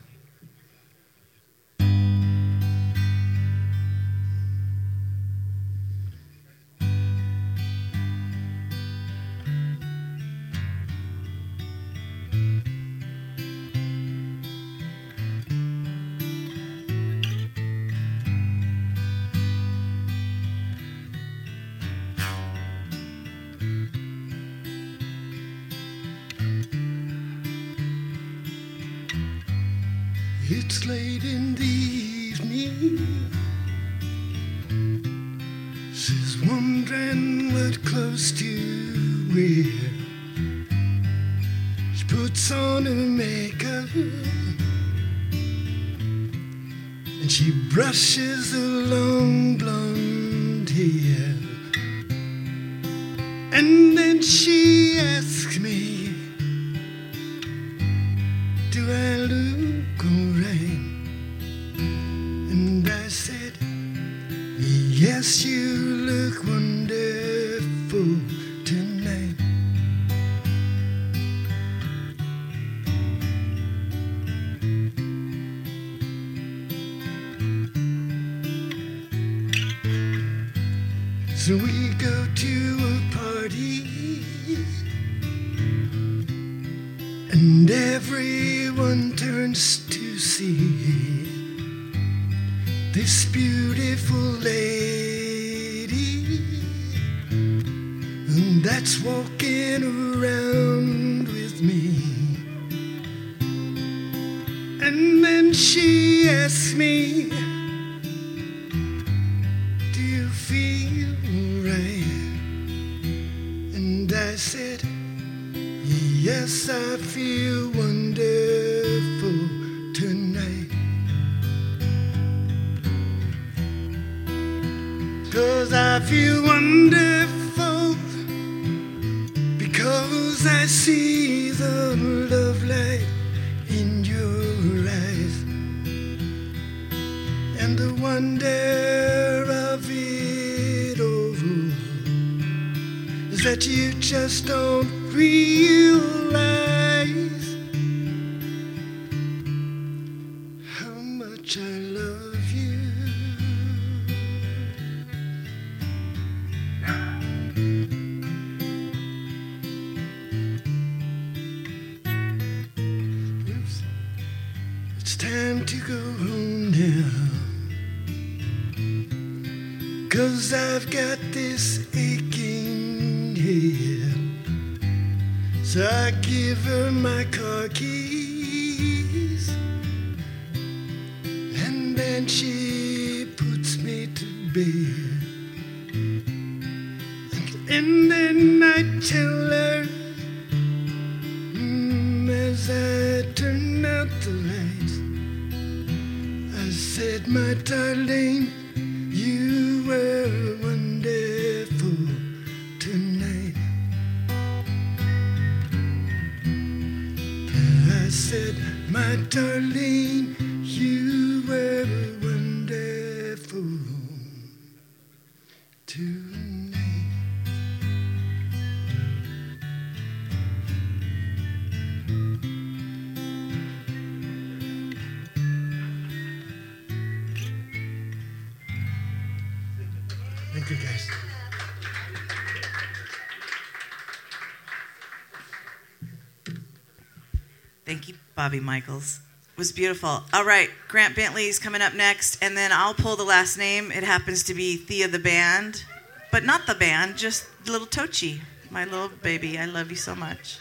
Bobby Michaels. It was beautiful. All right, Grant Bentley's coming up next, and then I'll pull the last name. It happens to be Thea the band, but not the band, just little Tochi, my little baby. I love you so much.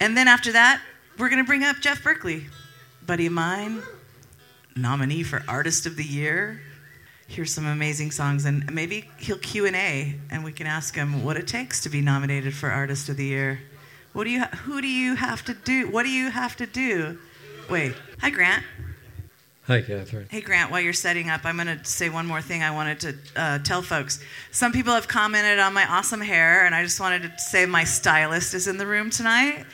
And then after that, we're going to bring up Jeff Berkley, buddy of mine, nominee for Artist of the Year. Here's some amazing songs, and maybe he'll Q and A, and we can ask him what it takes to be nominated for Artist of the Year. What do you? Ha- who do you have to do? What do you have to do? Wait. Hi, Grant. Hi, Catherine. Hey, Grant. While you're setting up, I'm going to say one more thing. I wanted to uh, tell folks. Some people have commented on my awesome hair, and I just wanted to say my stylist is in the room tonight.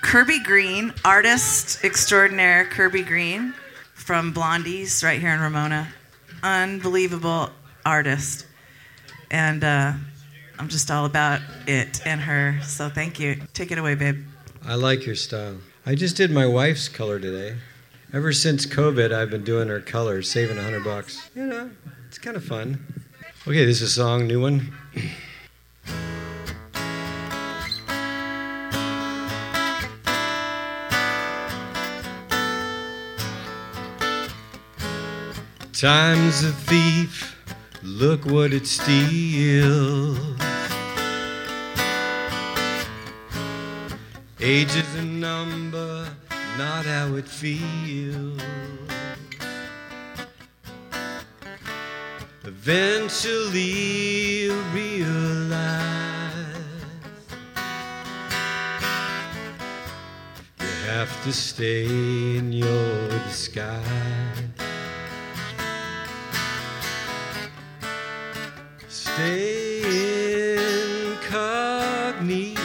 Kirby Green, artist extraordinaire Kirby Green from Blondies, right here in Ramona. Unbelievable. artist, and uh, I'm just all about it and her. So thank you. Take it away, babe. I like your style. I just did my wife's color today. Ever since COVID, I've been doing her colors, saving a hundred bucks. You know, it's kind of fun. Okay, this is a song, new one. Time's a thief, look what it steals. Age is a number, not how it feels. Eventually you'll realize you have to stay in your disguise. Stay incognito.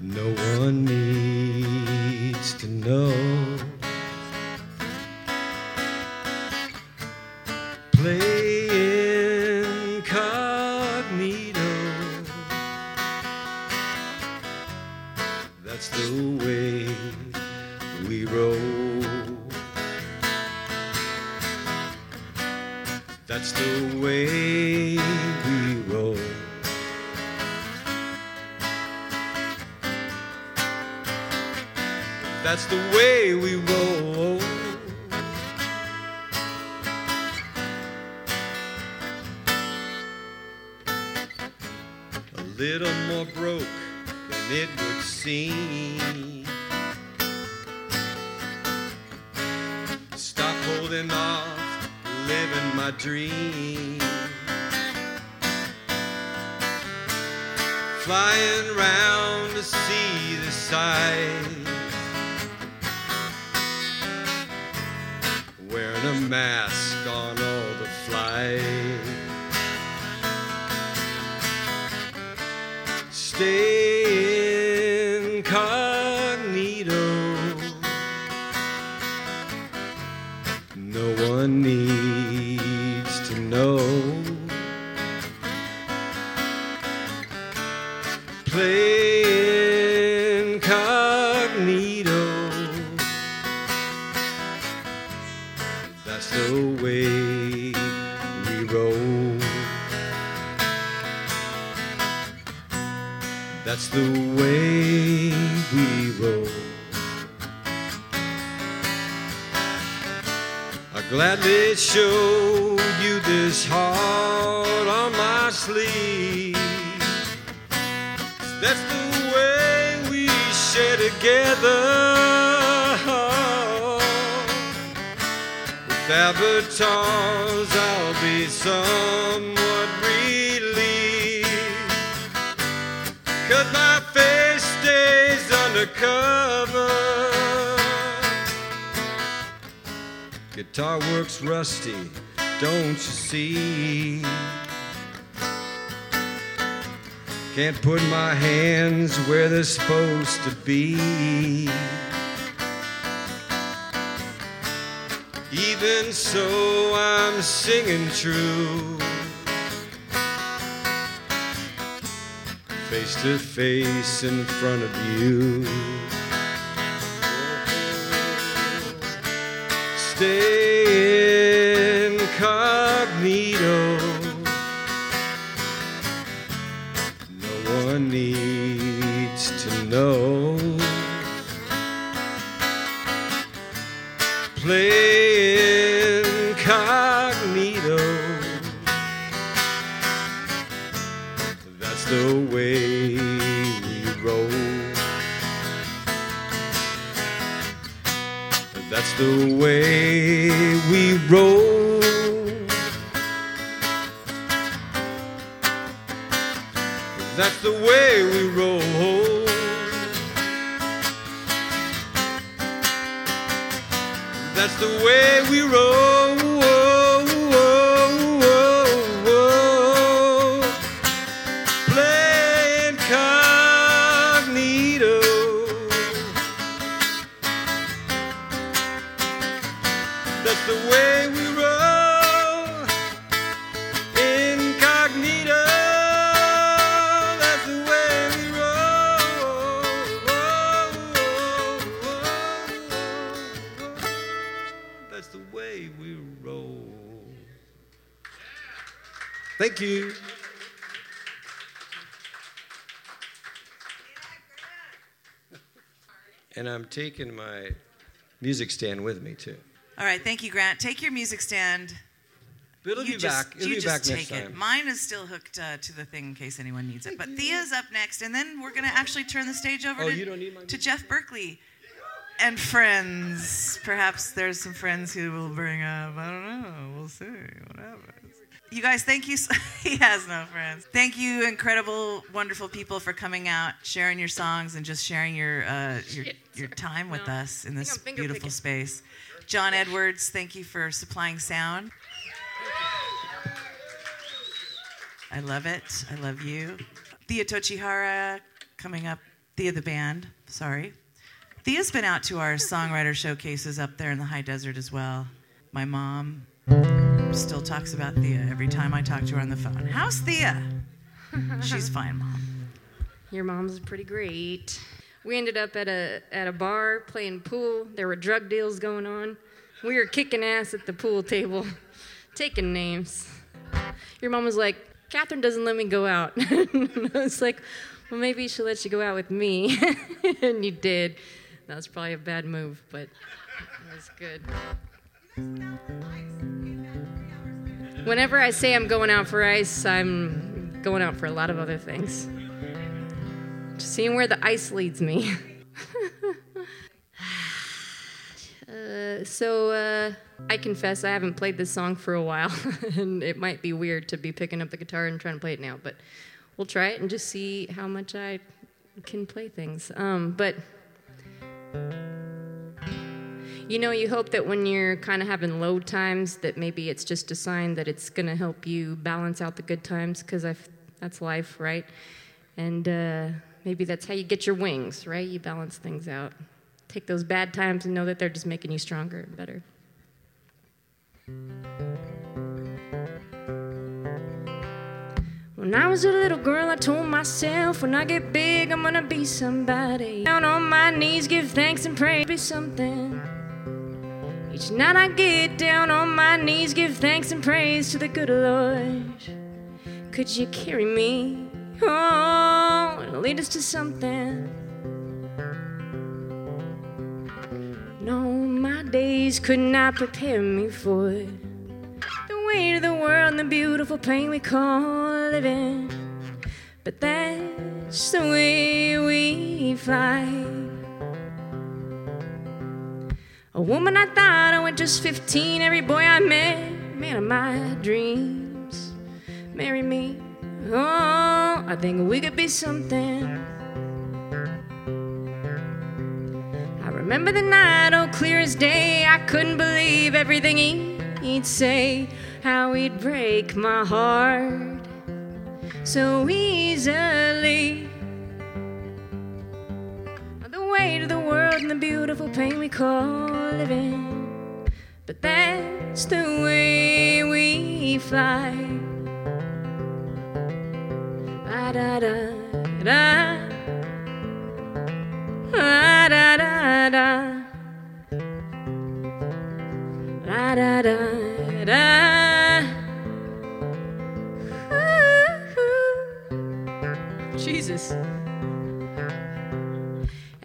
No one needs holding off, living my dream. Flying round to see the sights. Wearing a mask avatars, I'll be somewhat relieved. Cause my face stays undercover. Guitar works rusty, don't you see? Can't put my hands where they're supposed to be. Even so, I'm singing true. Face to face in front of you. Stay taking my music stand with me too. All right, thank you, Grant. Take your music stand. It'll you be just, back. It'll you be just back take it. time. Mine is still hooked uh, to the thing in case anyone needs it. But Thea's up next, and then we're going to actually turn the stage over Oh, to, you don't need to Jeff Berkley and friends. Perhaps there's some friends who will bring up. I don't know. We'll see. What happens. You guys, thank you. So, he has no friends. Thank you, incredible, wonderful people, for coming out, sharing your songs, and just sharing your uh, your, your time with us in this beautiful picking. space. Jon Edwards, thank you for supplying sound. I love it. I love you. Thea Tochihara coming up. Thea the band. Sorry. Thea's been out to our songwriter showcases up there in the high desert as well. My mom still talks about Thea every time I talk to her on the phone. How's Thea? She's fine, mom. Your mom's pretty great. We ended up at a at a bar playing pool. There were drug deals going on. We were kicking ass at the pool table, taking names. Your mom was like, "Catherine doesn't let me go out." I was like, "Well, maybe she'll let you go out with me," and you did. That was probably a bad move, but it was good. Whenever I say I'm going out for ice, I'm going out for a lot of other things. Just seeing where the ice leads me. uh, so, uh, I confess I haven't played this song for a while, and it might be weird to be picking up the guitar and trying to play it now, but we'll try it and just see how much I can play things. Um, but you know, you hope that when you're kind of having low times, that maybe it's just a sign that it's going to help you balance out the good times, because that's life, right? And uh, maybe that's how you get your wings, right? You balance things out. Take those bad times and know that they're just making you stronger and better. When I was a little girl, I told myself, when I get big, I'm gonna be somebody. Down on my knees, give thanks and pray, be something. Each night I get down on my knees, give thanks and praise to the good Lord. Could you carry me? Oh, lead us to something. No, my days could not prepare me for it. The weight of the world and the beautiful pain we call living. But that's the way we fly. A woman I thought I was just 15, every boy I met, man of my dreams. Marry me. Oh, I think we could be something. I remember the night, oh, clear as day. I couldn't believe everything he- he'd say, how he'd break my heart so easily. Weight of the world and the beautiful pain we call living. But that's the way we fly. Ah, da da da ah, da. Da da ah, da da. Da da da da. Jesus.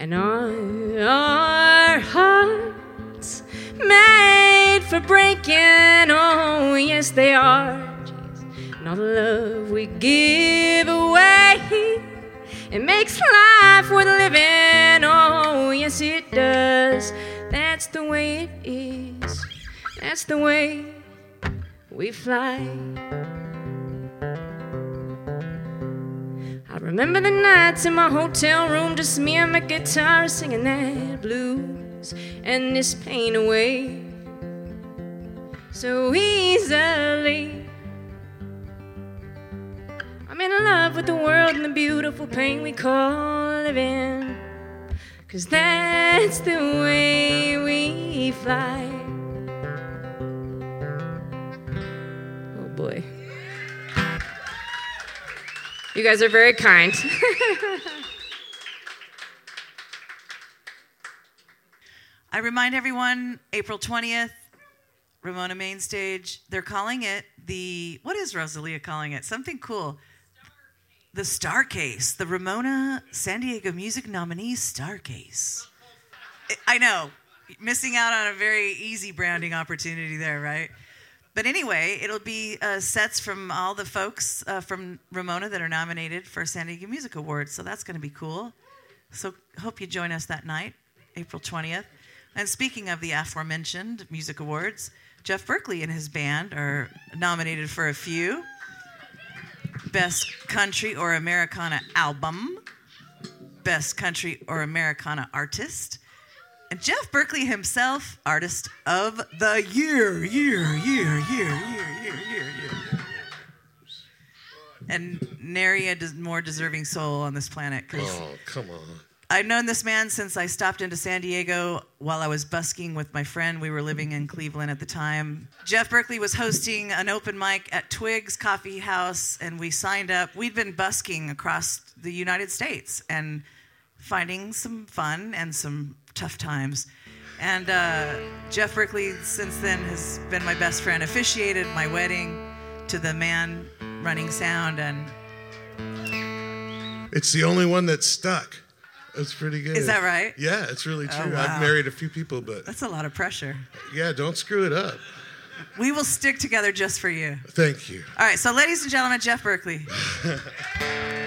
And our, hearts made for breaking. Oh, yes, they are. And all the love we give away, it makes life worth living. Oh, yes, it does. That's the way it is. That's the way we fly. Remember the nights in my hotel room, just me and my guitar singing that blues and this pain away so easily. I'm in love with the world and the beautiful pain we call living. Cause that's the way we fly. Oh boy. You guys are very kind. I remind everyone April 20th, Ramona Main Stage. They're calling it the what is Rosalia calling it? Something cool. The Star Case, the Ramona San Diego Music Nominee Star Case. I- I know, missing out on a very easy branding opportunity there, right? But anyway, it'll be uh, sets from all the folks uh, from Ramona that are nominated for San Diego Music Awards. So that's going to be cool. So hope you join us that night, April 20th. And speaking of the aforementioned music awards, Jeff Berkley and his band are nominated for a few Best Country or Americana Album, Best Country or Americana Artist, and Jeff Berkley himself, Artist of the Year, year, year, year, year, year, year, year. And nary a des- more deserving soul on this planet. 'cause Oh, come on. I've known this man since I stopped into San Diego while I was busking with my friend. We were living in Cleveland at the time. Jeff Berkley was hosting an open mic at Twiggs Coffee House, and we signed up. We'd been busking across the United States and finding some fun and some tough times. And uh, Jeff Berkley, since then, has been my best friend, officiated my wedding to the man running sound, and It's the only one that's stuck. It's pretty good. Is that right? Yeah, it's really Oh, true. wow. I've married a few people, but that's a lot of pressure. yeah, don't screw it up. We will stick together just for you. Thank you. All right, so ladies and gentlemen, Jeff Berkley.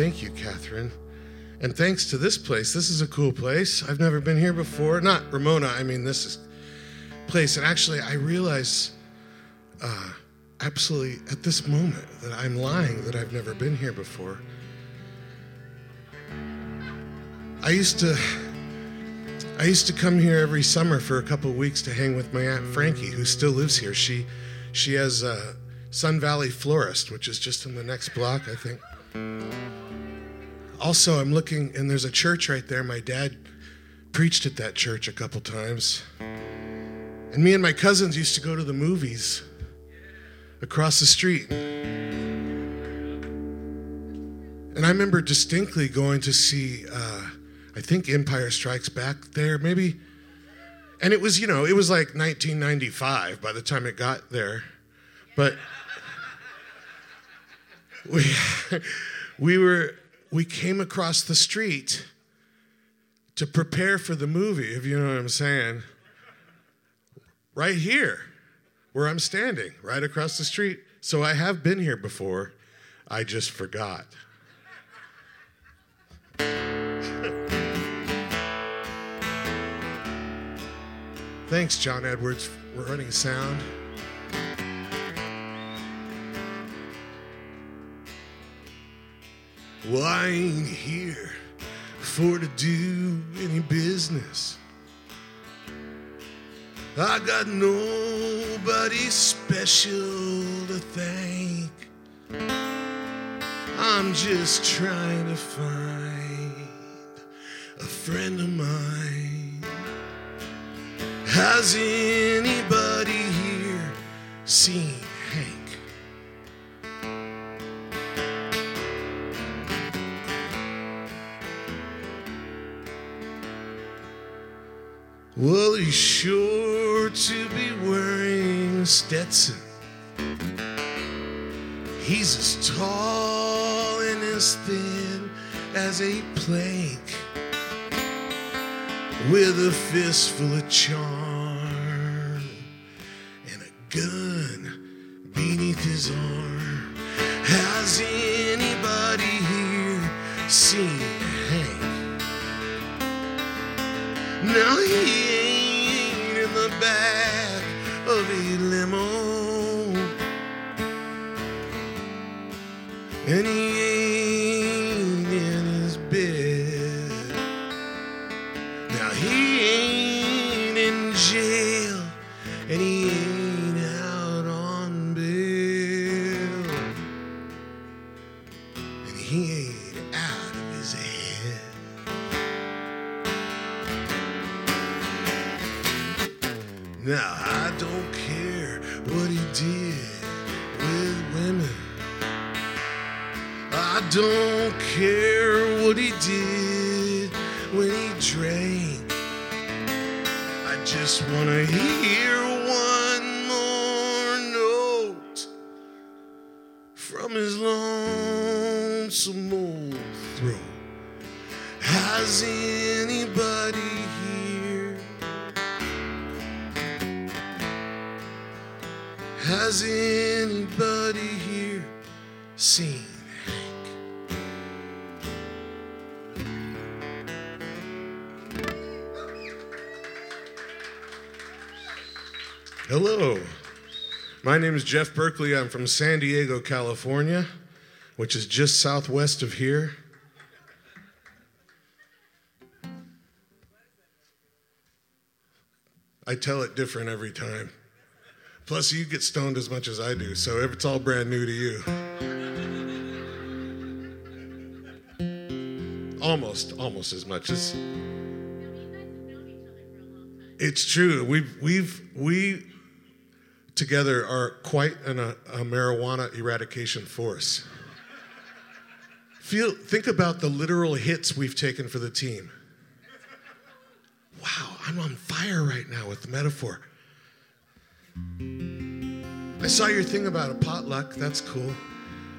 Thank you. Catherine. And thanks to this place. This is a cool place. I've never been here before. Not Ramona, I mean, this is place. And actually, I realize uh, absolutely at this moment that I'm lying, that I've never been here before. I used to. I used to come here every summer for a couple weeks to hang with my aunt Frankie, who still lives here. She, she has uh, Sun Valley Florist, which is just in the next block, I think. Also, I'm looking, and there's a church right there. My dad preached at that church a couple times. And me and my cousins used to go to the movies across the street. And I remember distinctly going to see, uh, I think Empire Strikes Back there, maybe. And it was, you know, it was like 1995 by the time it got there. But we, we were, we came across the street to prepare for the movie, if you know what I'm saying. Right here, where I'm standing, right across the street. So I have been here before. I just forgot. Thanks, Jon Edwards. We're running sound. Well, I ain't here for to do any business. I got nobody special to thank. I'm just trying to find a friend of mine. Has anybody here seen Well, he's sure to be wearing a Stetson. He's as tall and as thin as a plank, with a fistful of charm and a gun beneath his arm. Has anybody here seen Now he ain't in the back of a limo. And he ain't don't care what he did when he drank. I just wanna hear name is Jeff Berkley. I'm from San Diego, California, which is just southwest of here. I tell it different every time. Plus, you get stoned as much as I do, so it's all brand new to you. Almost, almost as much as. It's true. We've, we've, we together are quite an, a, a marijuana eradication force. Feel, think about the literal hits we've taken for the team. Wow, I'm on fire right now with the metaphor. I saw your thing about a potluck. That's cool.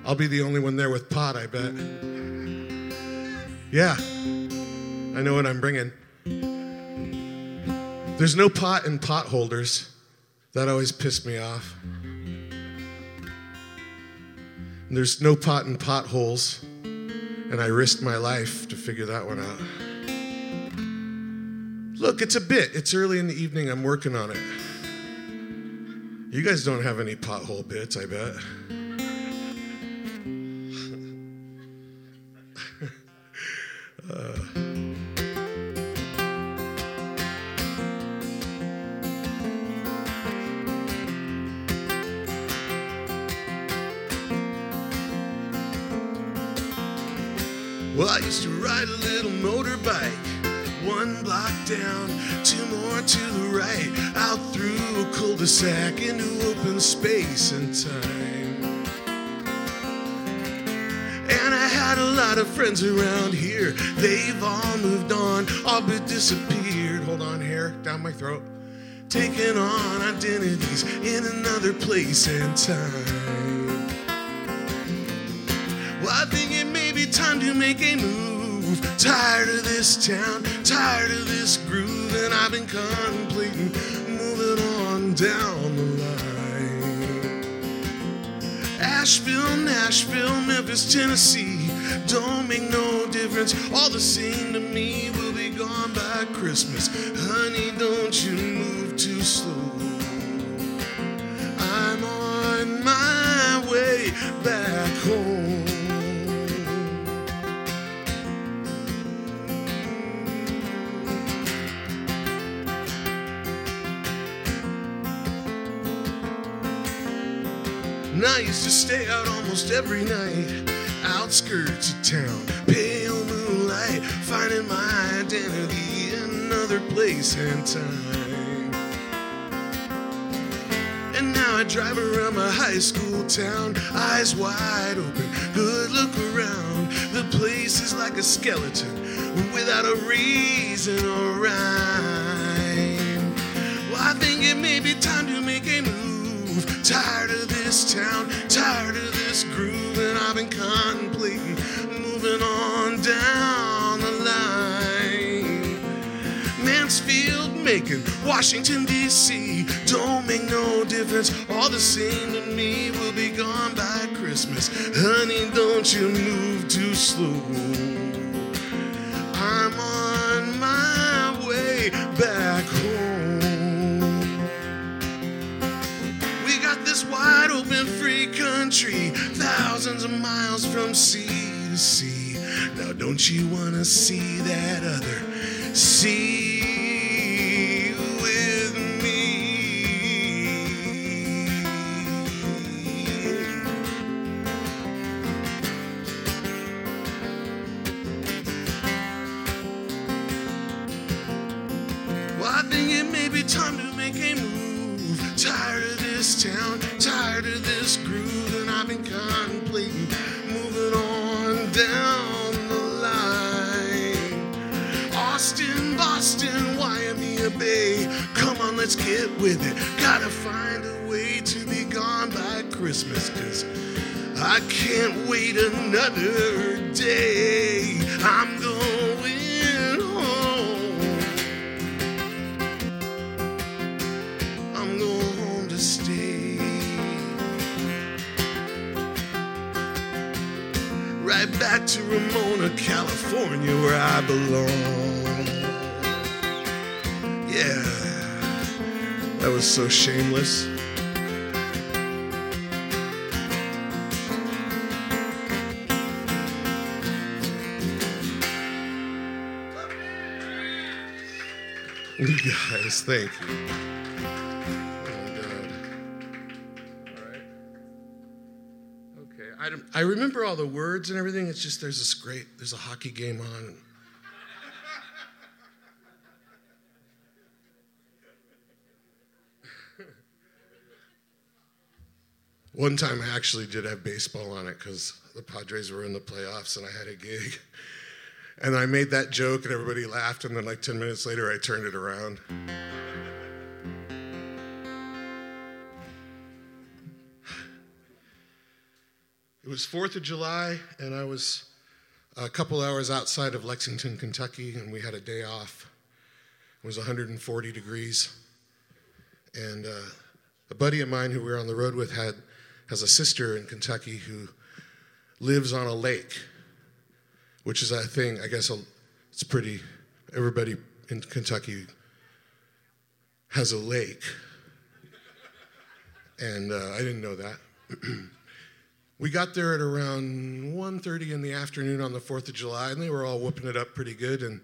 I'll be the only one there with pot, I bet. Yeah, I know what I'm bringing. There's no pot in pot holders. That always pissed me off. And there's no pot in potholes. And I risked my life to figure that one out. Look, it's a bit. It's early in the evening. I'm working on it. You guys don't have any pothole bits, I bet. uh, Well, I used to ride a little motorbike, one block down, two more to the right, out through a cul-de-sac into open space and time. And I had a lot of friends around here. They've all moved on, all but disappeared. Hold on, hair down my throat. Taking on identities in another place and time. Well, I think time to make a move. Tired of this town, tired of this groove, and I've been contemplating moving on down the line. Asheville, Nashville, Memphis, Tennessee, don't make no difference. All the same to me, we'll be gone by Christmas. Honey, don't you move too slow. I'm on my way back home. I used to stay out almost every night, outskirts of town, pale moonlight, finding my identity in another place and time. And now I drive around my high school town, eyes wide open, good look around. The place is like a skeleton without a reason or rhyme. Well, I think it may be time to make a move. Tired of this town, tired of this groove, and I've been contemplating moving on down the line. Mansfield, Macon, Washington, D.C. Don't make no difference, all the same to me. We'll be gone by Christmas. Honey, don't you move too slow. I'm on sea. Now, don't you want to see that other sea Christmas, cause I can't wait another day. I'm going home. I'm going home to stay. Right back to Ramona, California, where I belong. Yeah, that was so shameless. Guys, thank you. Oh. I, I remember all the words and everything. It's just there's this great, there's a hockey game on. One time I actually did have baseball on it because the Padres were in the playoffs and I had a gig. And I made that joke and everybody laughed. And then, like 10 minutes later, I turned it around. It was 4th of July, and I was a couple hours outside of Lexington, Kentucky, and we had a day off. It was 140 degrees. And uh, a buddy of mine who we were on the road with had has a sister in Kentucky who lives on a lake, which is a thing. I guess it's pretty. Everybody in Kentucky has a lake, and uh, I didn't know that. we got there at around 1.30 in the afternoon on the 4th of July, and they were all whooping it up pretty good. And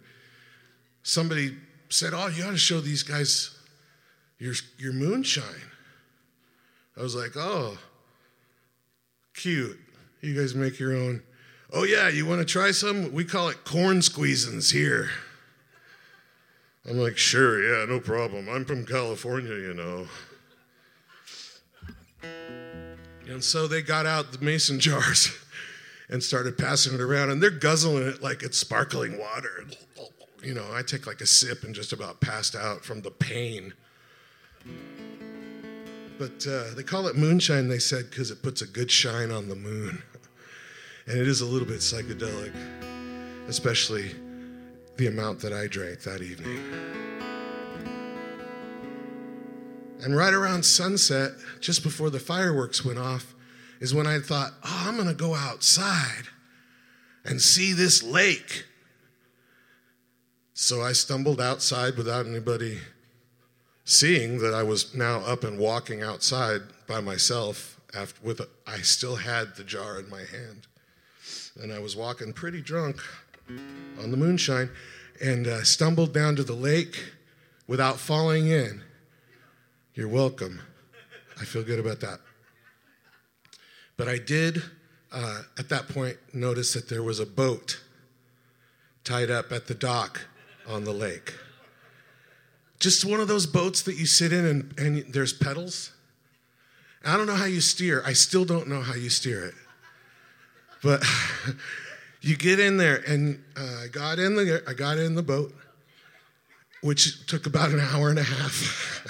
somebody said, "Oh, you ought to show these guys your your moonshine." I was like, "Oh, cute. You guys make your own." Oh yeah, you want to try some? We call it corn squeezins here. I'm like, sure, yeah, no problem. I'm from California, you know. And so they got out the mason jars and started passing it around, and they're guzzling it like it's sparkling water. You know, I take like a sip and just about passed out from the pain. But uh, they call it moonshine, they said, because it puts a good shine on the moon. And it is a little bit psychedelic, especially the amount that I drank that evening. And right around sunset, just before the fireworks went off, is when I thought, oh, I'm going to go outside and see this lake. So I stumbled outside without anybody seeing that I was now up and walking outside by myself after with a, I still had the jar in my hand. And I was walking pretty drunk on the moonshine and uh, stumbled down to the lake without falling in. You're welcome. I feel good about that. But I did, uh, at that point, notice that there was a boat tied up at the dock on the lake. Just one of those boats that you sit in and, and there's pedals. I don't know how you steer. I still don't know how you steer it. But you get in there, and uh, I got in the I got in the boat, which took about an hour and a half.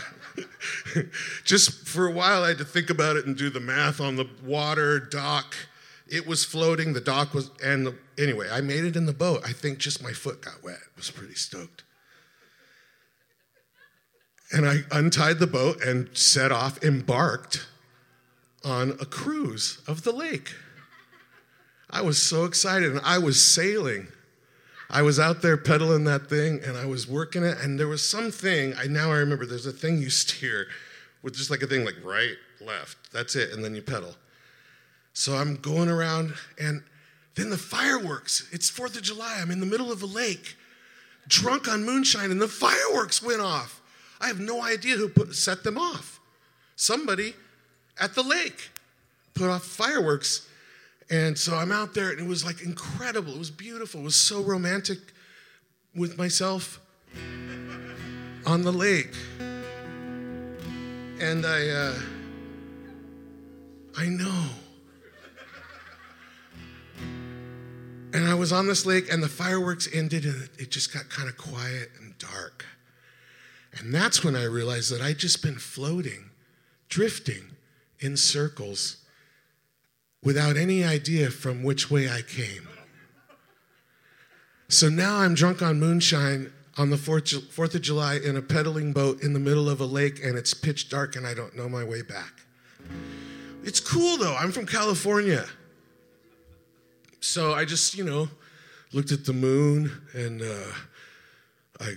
Just for a while, I had to think about it and do the math on the water dock. It was floating. The dock was, and the, anyway, I made it in the boat. I think just my foot got wet. I was pretty stoked. And I untied the boat and set off, embarked on a cruise of the lake. I was so excited, and I was sailing. I was out there pedaling that thing, and I was working it, and there was something. I now I remember. There's a thing you steer with just like a thing like right, left. That's it, and then you pedal. So I'm going around, and then the fireworks. It's Fourth of July. I'm in the middle of a lake, drunk on moonshine, and the fireworks went off. I have no idea who put, set them off. Somebody at the lake put off fireworks. And so I'm out there, and it was like incredible. It was beautiful. It was so romantic with myself on the lake. And I, uh, I know. And I was on this lake, and the fireworks ended, and it just got kind of quiet and dark. And that's when I realized that I'd just been floating, drifting in circles without any idea from which way I came. So now I'm drunk on moonshine on the 4th, of July in a pedaling boat in the middle of a lake, and it's pitch dark and I don't know my way back. It's cool though, I'm from California. So I just, you know, looked at the moon and uh, I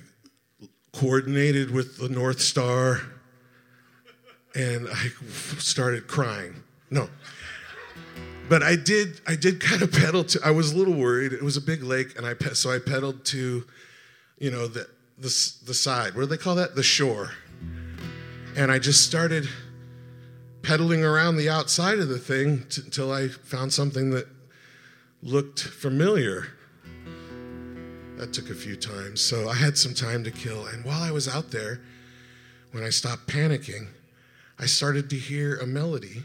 coordinated with the North Star and I started crying. No. But I did I did kind of pedal to I was a little worried. It was a big lake and I so I pedaled to you know the the the side. What do they call that? The shore. And I just started pedaling around the outside of the thing t- until I found something that looked familiar. That took a few times. So I had some time to kill. And while I was out there, when I stopped panicking, I started to hear a melody.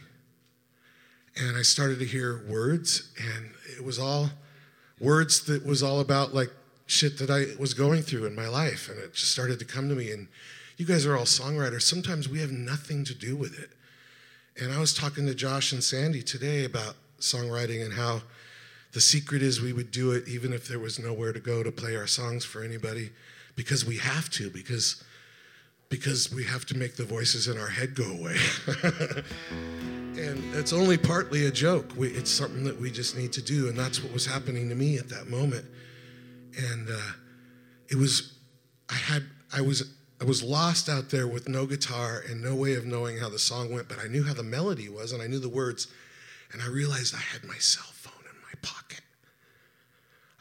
And I started to hear words. And it was all words that was all about like shit that I was going through in my life. And it just started to come to me. And you guys are all songwriters. Sometimes we have nothing to do with it. And I was talking to Josh and Sandy today about songwriting and how the secret is we would do it even if there was nowhere to go to play our songs for anybody because we have to because because we have to make the voices in our head go away. and it's only partly a joke. We, it's something that we just need to do and that's what was happening to me at that moment. And uh, it was I had I was I was lost out there with no guitar and no way of knowing how the song went, but I knew how the melody was and I knew the words. And I realized I had my cell phone in my pocket.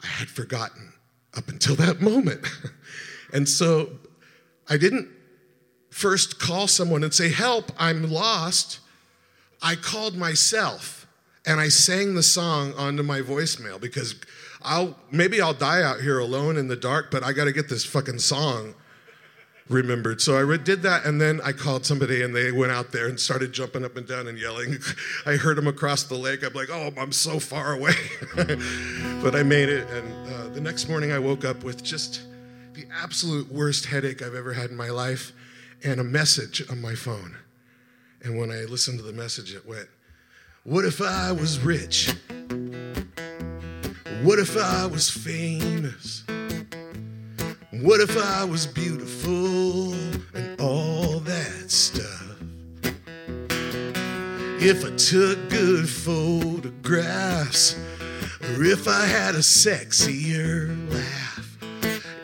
I had forgotten up until that moment. and so I didn't first call someone and say, Help, I'm lost. I called myself and I sang the song onto my voicemail because I'll maybe I'll die out here alone in the dark, but I got to get this fucking song remembered. So I did that, and then I called somebody, and they went out there and started jumping up and down and yelling. I heard them across the lake. I'm like, oh, I'm so far away, but I made it. And uh, the next morning, I woke up with just the absolute worst headache I've ever had in my life, and a message on my phone. And when I listened to the message, it went, "What if I was rich? What if I was famous?" What if I was beautiful and all that stuff? If I took good photographs, or if I had a sexier laugh,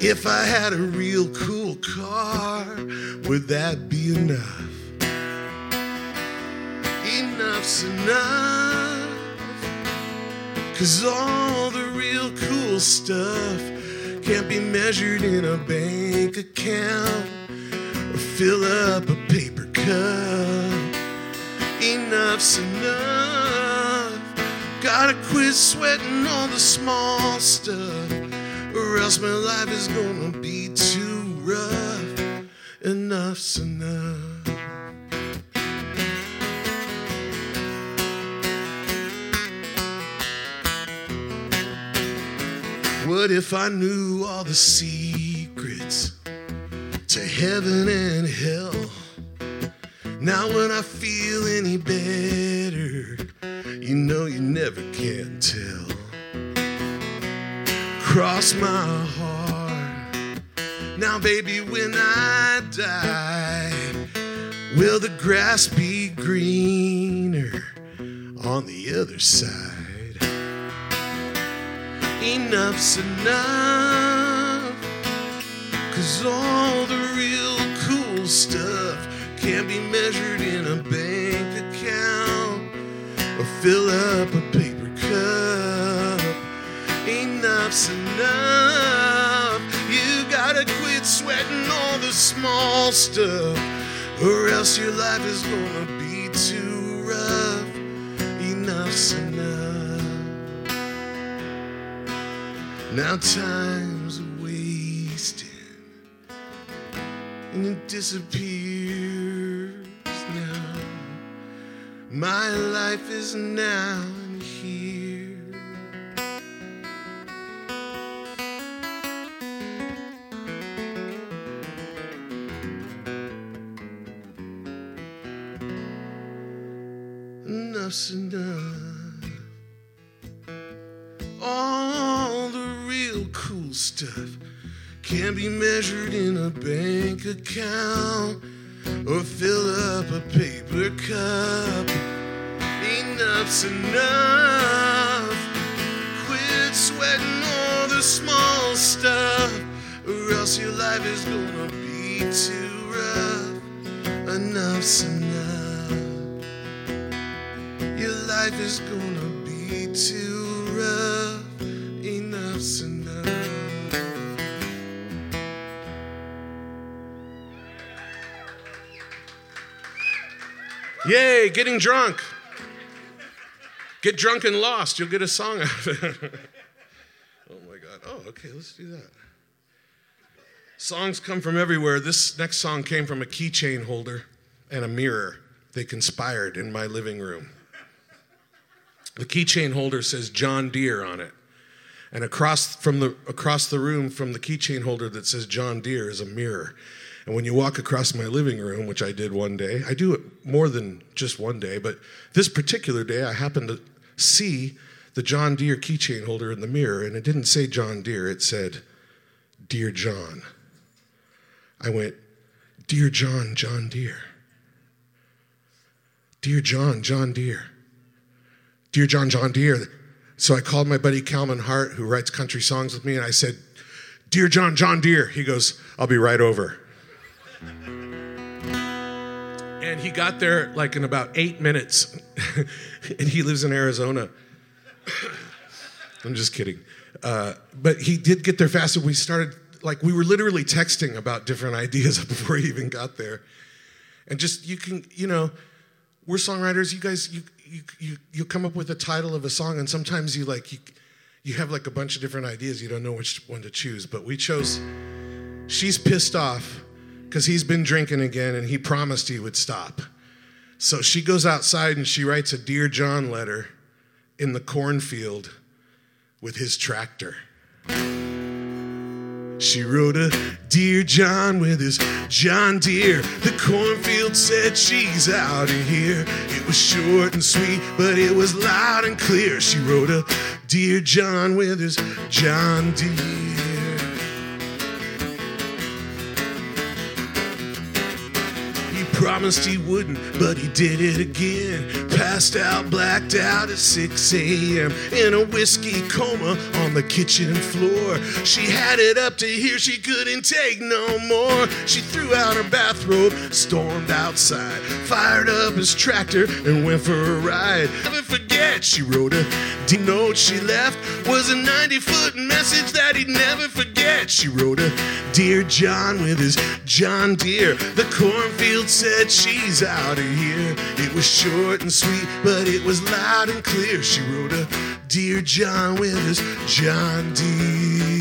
if I had a real cool car, would that be enough? Enough's enough, cause all the real cool stuff can't be measured in a bank account or fill up a paper cup. Enough's enough. Gotta quit sweating all the small stuff, or else my life is gonna be too rough. Enough's enough. What if I knew all the secrets to heaven and hell? Now, when I feel any better, you know you never can tell. Cross my heart. Now, baby, when I die, will the grass be greener on the other side? enough's enough. Cause all the real cool stuff can't be measured in a bank account or fill up a paper cup. Enough's enough. You gotta quit sweating all the small stuff, or else your life is gonna be too rough. Enough's enough. Now time's wasting and it disappears now. My life is now enough's enough. All the real cool stuff can be measured in a bank account or fill up a paper cup. Enough's enough. Quit sweating all the small stuff, or else your life is gonna be too rough. Enough's enough. Life is gonna be too rough. Enough's enough. Yay, getting drunk. Get drunk and lost. You'll get a song out of it. oh my God. Oh, okay, let's do that. Songs come from everywhere. This next song came from a keychain holder and a mirror. They conspired in my living room. The keychain holder says John Deere on it. And across from the across the room from the keychain holder that says John Deere is a mirror. And when you walk across my living room, which I did one day, I do it more than just one day, but this particular day I happened to see the John Deere keychain holder in the mirror, and it didn't say John Deere, it said, Dear John. I went, Dear John, John Deere. Dear John, John Deere. Dear John, John Deere. So I called my buddy Calvin Hart, who writes country songs with me, and I said, Dear John, John Deere. He goes, I'll be right over. And he got there like in about eight minutes. and he lives in Arizona. I'm just kidding. Uh, but he did get there faster. We started, like, we were literally texting about different ideas before he even got there. And just, you can, you know, we're songwriters. You guys, you, you, you, you come up with a title of a song, and sometimes you, like, you, you have like a bunch of different ideas. You don't know which one to choose. But we chose, She's Pissed Off because he's been drinking again and he promised he would stop. So she goes outside and she writes a Dear John letter in the cornfield with his tractor. She wrote a Dear John with his John Deere. The cornfield said she's out of here. It was short and sweet, but it was loud and clear. She wrote a Dear John with his John Deere. Promised he wouldn't, but he did it again. Passed out, blacked out at 6 a.m. in a whiskey coma on the kitchen floor. She had it up to here, she couldn't take no more. She threw out her bathrobe, stormed outside, fired up his tractor, and went for a ride. She wrote a deep note she left was a 90 foot message that he'd never forget. She wrote a Dear John with his John Deere. The cornfield said she's out of here. It was short and sweet, but it was loud and clear. She wrote a Dear John with his John Deere.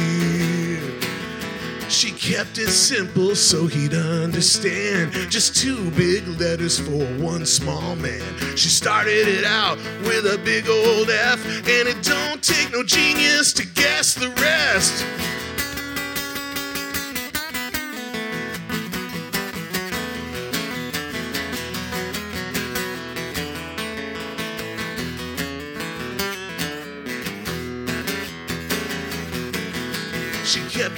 She kept it simple so he'd understand. Just two big letters for one small man. She started it out with a big old F, and it don't take no genius to guess the rest.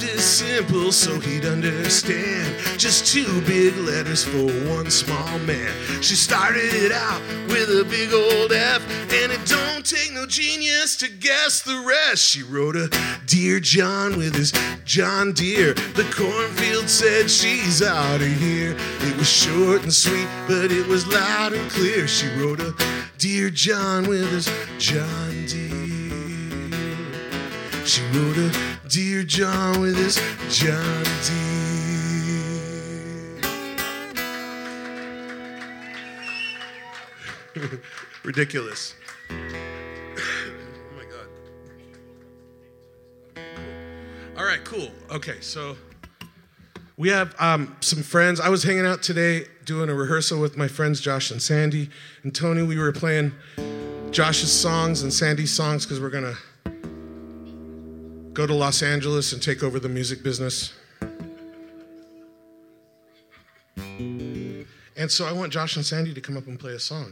Kept it simple so he'd understand. Just two big letters for one small man. She started it out with a big old F, and it don't take no genius to guess the rest. She wrote a Dear John with his John Deere. The cornfield said she's out of here. It was short and sweet, but it was loud and clear. She wrote a Dear John with his John Deere. She wrote a Dear John with his John Deere. Ridiculous. oh my God. All right, cool. Okay, so we have um, some friends. I was hanging out today doing a rehearsal with my friends Josh and Sandy and Tony. We were playing Josh's songs and Sandy's songs because we're going to go to Los Angeles and take over the music business. And so I want Josh and Sandy to come up and play a song.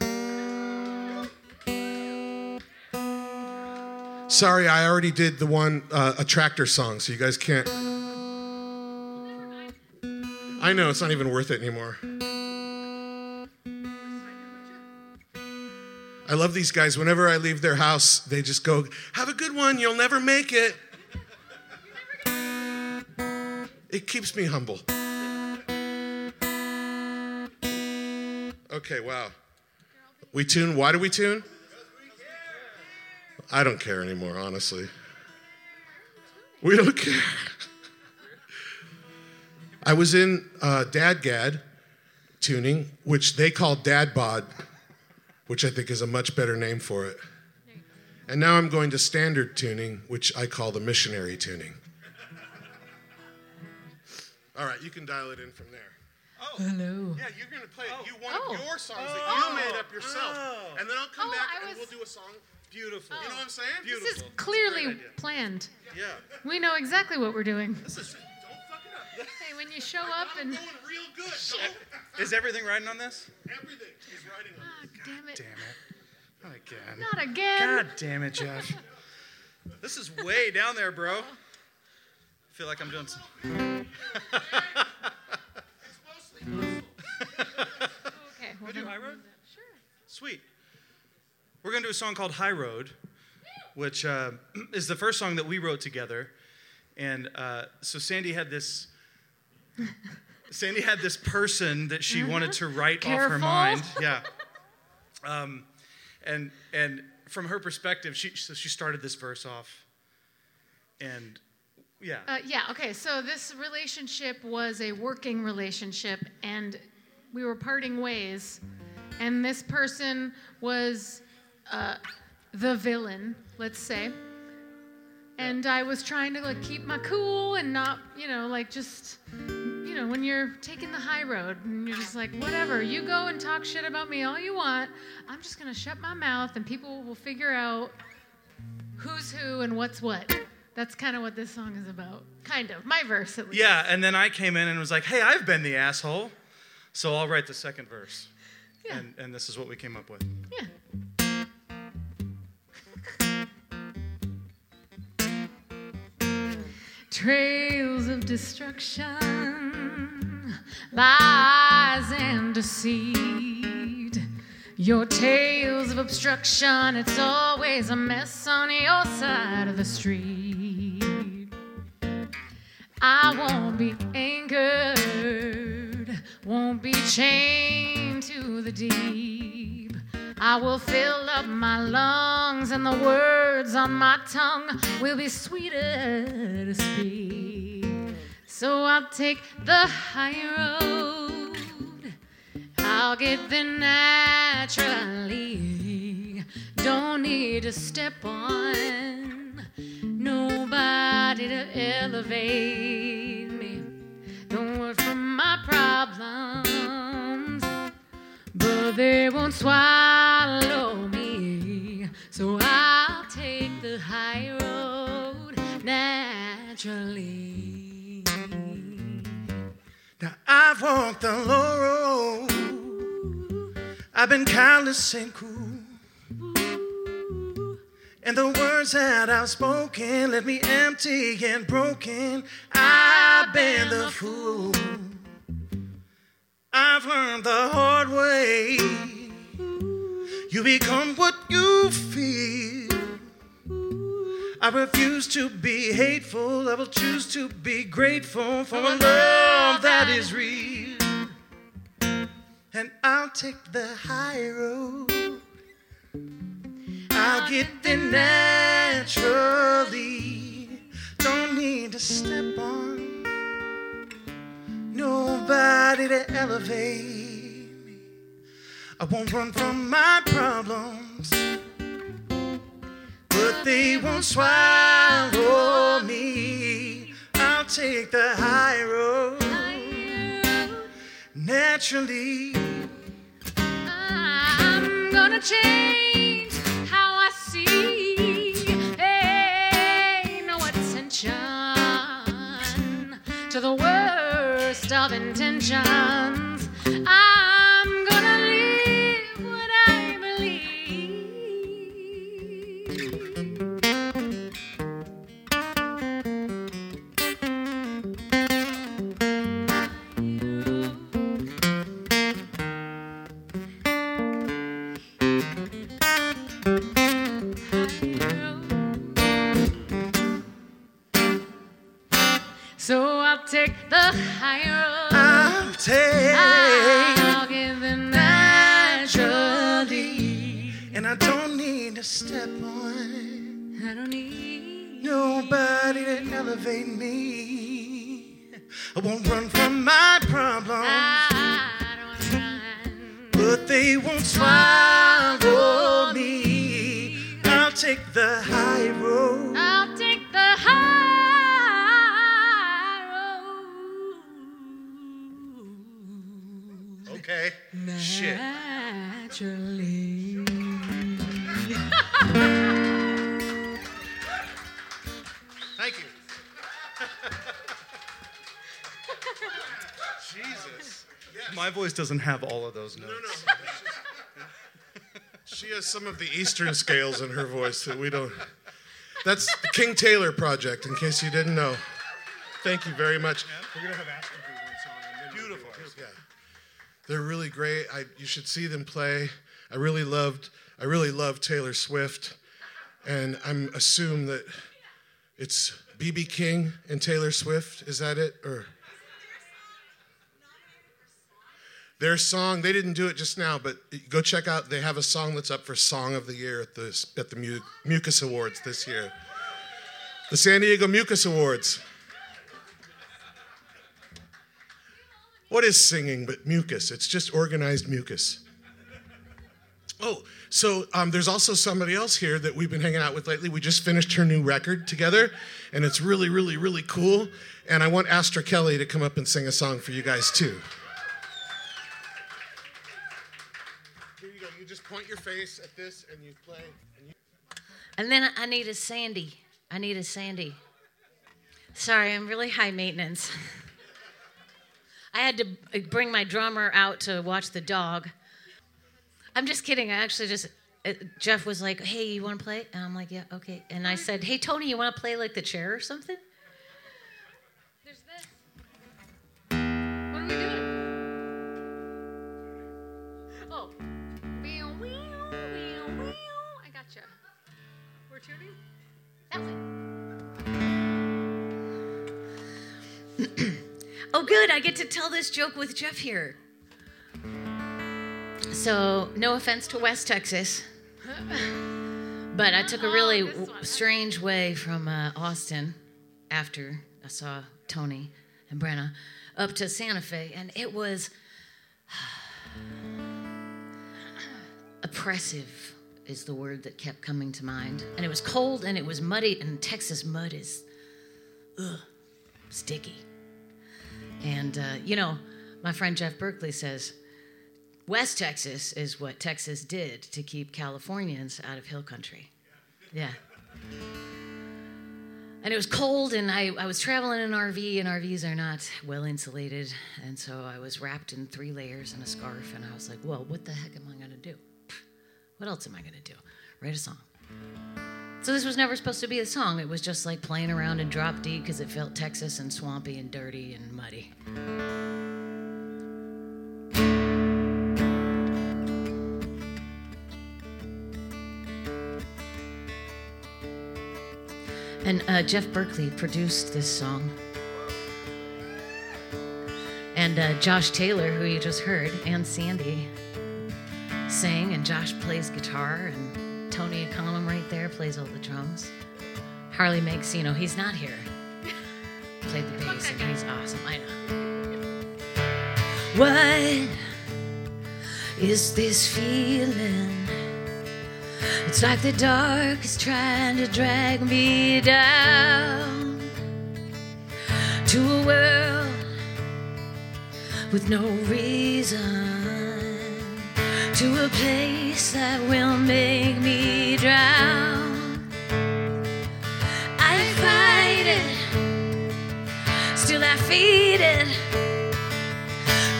Sorry, I already did the one uh, a tractor song, so you guys can't. I know it's not even worth it anymore. I love these guys. Whenever I leave their house, they just go, "Have a good one. You'll never make it." It keeps me humble. Okay, wow. We tune. Why do we tune? I don't care anymore, honestly. We don't care. I was in uh, DADGAD tuning, which they call Dad Bod, which I think is a much better name for it. And now I'm going to standard tuning, which I call the missionary tuning. All right, you can dial it in from there. Oh. Hello. Yeah, you're going to play you one Oh. of your songs Oh. that you made up yourself. Oh. And then I'll come Oh, back I and was- we'll do a song. Beautiful. You know what I'm saying? This is clearly planned. Yeah. We know exactly what we're doing. This is don't fuck it up. Hey, when you show up and. real good. Is everything riding on this? Everything is riding on ah, this. Damn it. Damn it. Not again. Not again. God damn it, Josh. This is way down there, bro. Oh. I feel like I'm doing some. Okay, We'll do High Road? Sure. Sweet. We're going to do a song called High Road, which uh, is the first song that we wrote together. And uh, so Sandy had this. Sandy had this person that she wanted to write off her mind. Yeah. Um, and and from her perspective, she so she started this verse off. And yeah. Uh, yeah, okay, so this relationship was a working relationship, and we were parting ways. And this person was uh, the villain, let's say. And I was trying to like keep my cool and not, you know, like just, you know, when you're taking the high road and you're just like, whatever, you go and talk shit about me all you want. I'm just gonna shut my mouth and people will figure out who's who and what's what. That's kind of what this song is about. Kind of. My verse, at least. Yeah, and then I came in and was like, hey, I've been the asshole. So I'll write the second verse. Yeah. And, and this is what we came up with. Yeah. Trails of destruction, lies and deceit. Your tales of obstruction, it's always a mess on your side of the street. I won't be anchored, won't be chained to the deep. I will fill up my lungs, and the words on my tongue will be sweeter to speak. So I'll take the high road. I'll get there naturally. Don't need to step on nobody to elevate me. Don't work for my problems, but they won't swallow me. So I'll take the high road naturally. Now I've walked the low road. I've been callous and cruel. And the words that I've spoken left me empty and broken. I've been the fool. I've learned the hard way. You become what you feel. I refuse to be hateful. I will choose to be grateful for a love that is real. And I'll take the high road. I'll get there naturally. Don't need to step on nobody to elevate me. I won't run from my problems, but they won't swallow me. I'll take the high road naturally. I'm gonna change no attention to the worst of intentions. I'll take. I'll give it naturally. And I don't need to step on. I don't need nobody to elevate me. I won't run from my problems. I don't run. But they won't swallow me. I'll take the high road. Shit. Naturally. Thank you. Jesus. My voice doesn't have all of those notes. She has some of the Eastern scales in her voice that we don't. That's the King Taylor project, in case you didn't know. Thank you very much. We're They're really great. I, you should see them play. I really loved. I really love Taylor Swift, and I'm assume that it's BB King and Taylor Swift. Is that it or? Their song, they didn't do it just now, but go check out. They have a song that's up for Song of the Year at the at the Mu- Mucus Awards this year. The San Diego Mucus Awards. What is singing but mucus? It's just organized mucus. Oh, so um, there's also somebody else here that we've been hanging out with lately. We just finished her new record together, and it's really, really, really cool. And I want Astra Kelly to come up and sing a song for you guys too. Here you go. You just point your face at this and you play. And you... And then I need a Sandy. I need a Sandy. Sorry, I'm really high maintenance. I had to bring my drummer out to watch the dog. I'm just kidding. I actually just, uh, Jeff was like, hey, you want to play? And I'm like, yeah, okay. And I said, hey, Tony, you want to play like the chair or something? Oh. Meow, meow, meow, meow. I gotcha. We're tuning? Oh, good. I get to tell this joke with Jeff here. So, no offense to West Texas, but I took a really w- strange way from uh, Austin after I saw Tony and Brenna up to Santa Fe, and it was oppressive, is the word that kept coming to mind. And it was cold and it was muddy, and Texas mud is ugh, sticky. And, uh, you know, my friend Jeff Berkley says West Texas is what Texas did to keep Californians out of hill country. Yeah. And it was cold, and I, I was traveling in an RV, and RVs are not well insulated. And so I was wrapped in three layers and a scarf, and I was like, well, what the heck am I going to do? What else am I going to do? Write a song. So this was never supposed to be a song. It was just like playing around in drop D because it felt Texas and swampy and dirty and muddy. And uh, Jeff Berkley produced this song. And uh, Josh Taylor, who you just heard, and Sandy sing, and Josh plays guitar, and Tony Econom right there plays all the drums. Harley makes, you know, he's not here. Played the bass, and he's awesome. I know. What is this feeling? It's like the dark is trying to drag me down to a world with no reason, to a place that will make me drown. I fight it, still I feed it.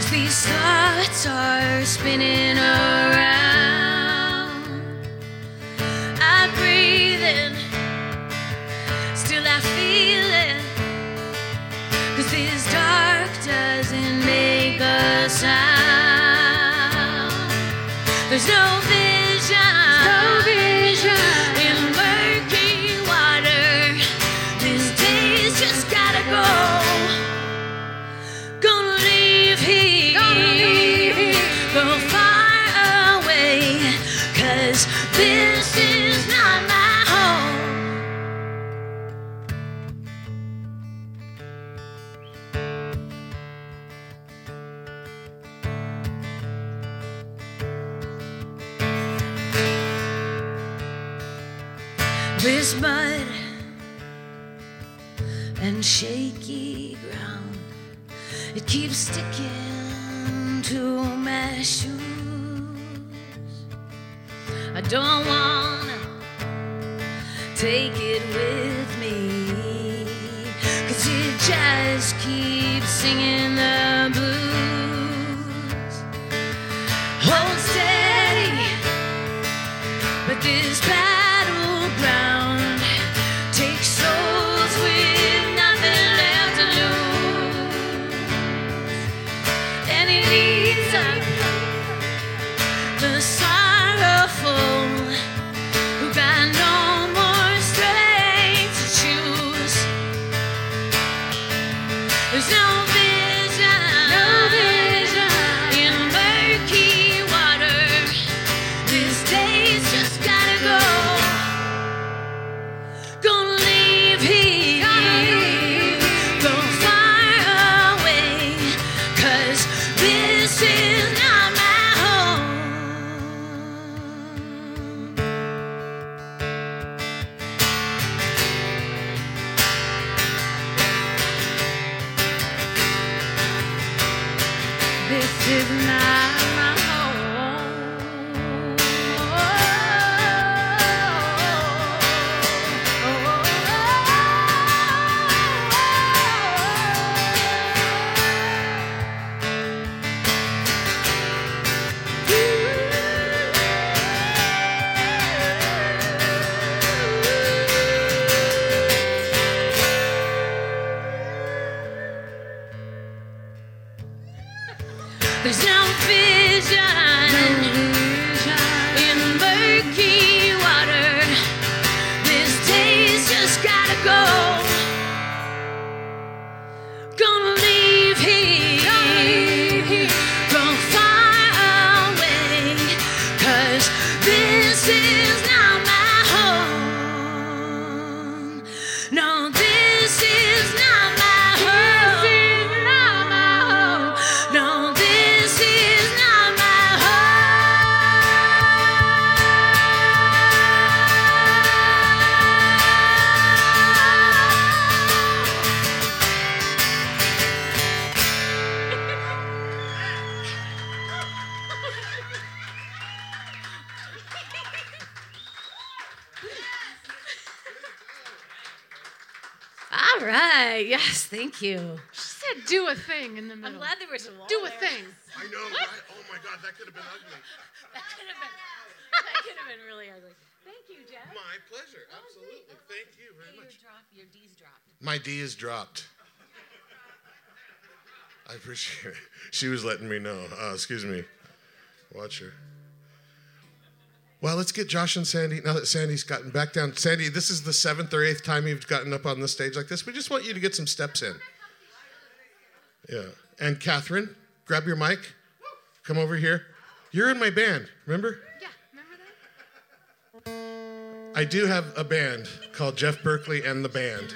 these thoughts are spinning around. I breathe in, still I feel it. Cause this dark doesn't make a sound. There's no it keeps sticking to my shoes. I don't wanna take it with me, cause it just keeps singing the middle. I'm glad there was a wall Do a there. thing. I know, right? Oh my God, that could have been ugly. That could have been. That could have been really ugly. Thank you, Jeff. My pleasure. Absolutely. Thank you very Your much. drop, your D's dropped. My D is dropped. I appreciate it. She was letting me know. Uh, excuse me. Watch her. Well, let's get Josh and Sandy. Now that Sandy's gotten back down, Sandy, this is the seventh or eighth time you've gotten up on the stage like this. We just want you to get some steps in. Yeah. And Catherine, grab your mic. Come over here. You're in my band, remember? Yeah, remember that? I do have a band called Jeff Berkley and the Band.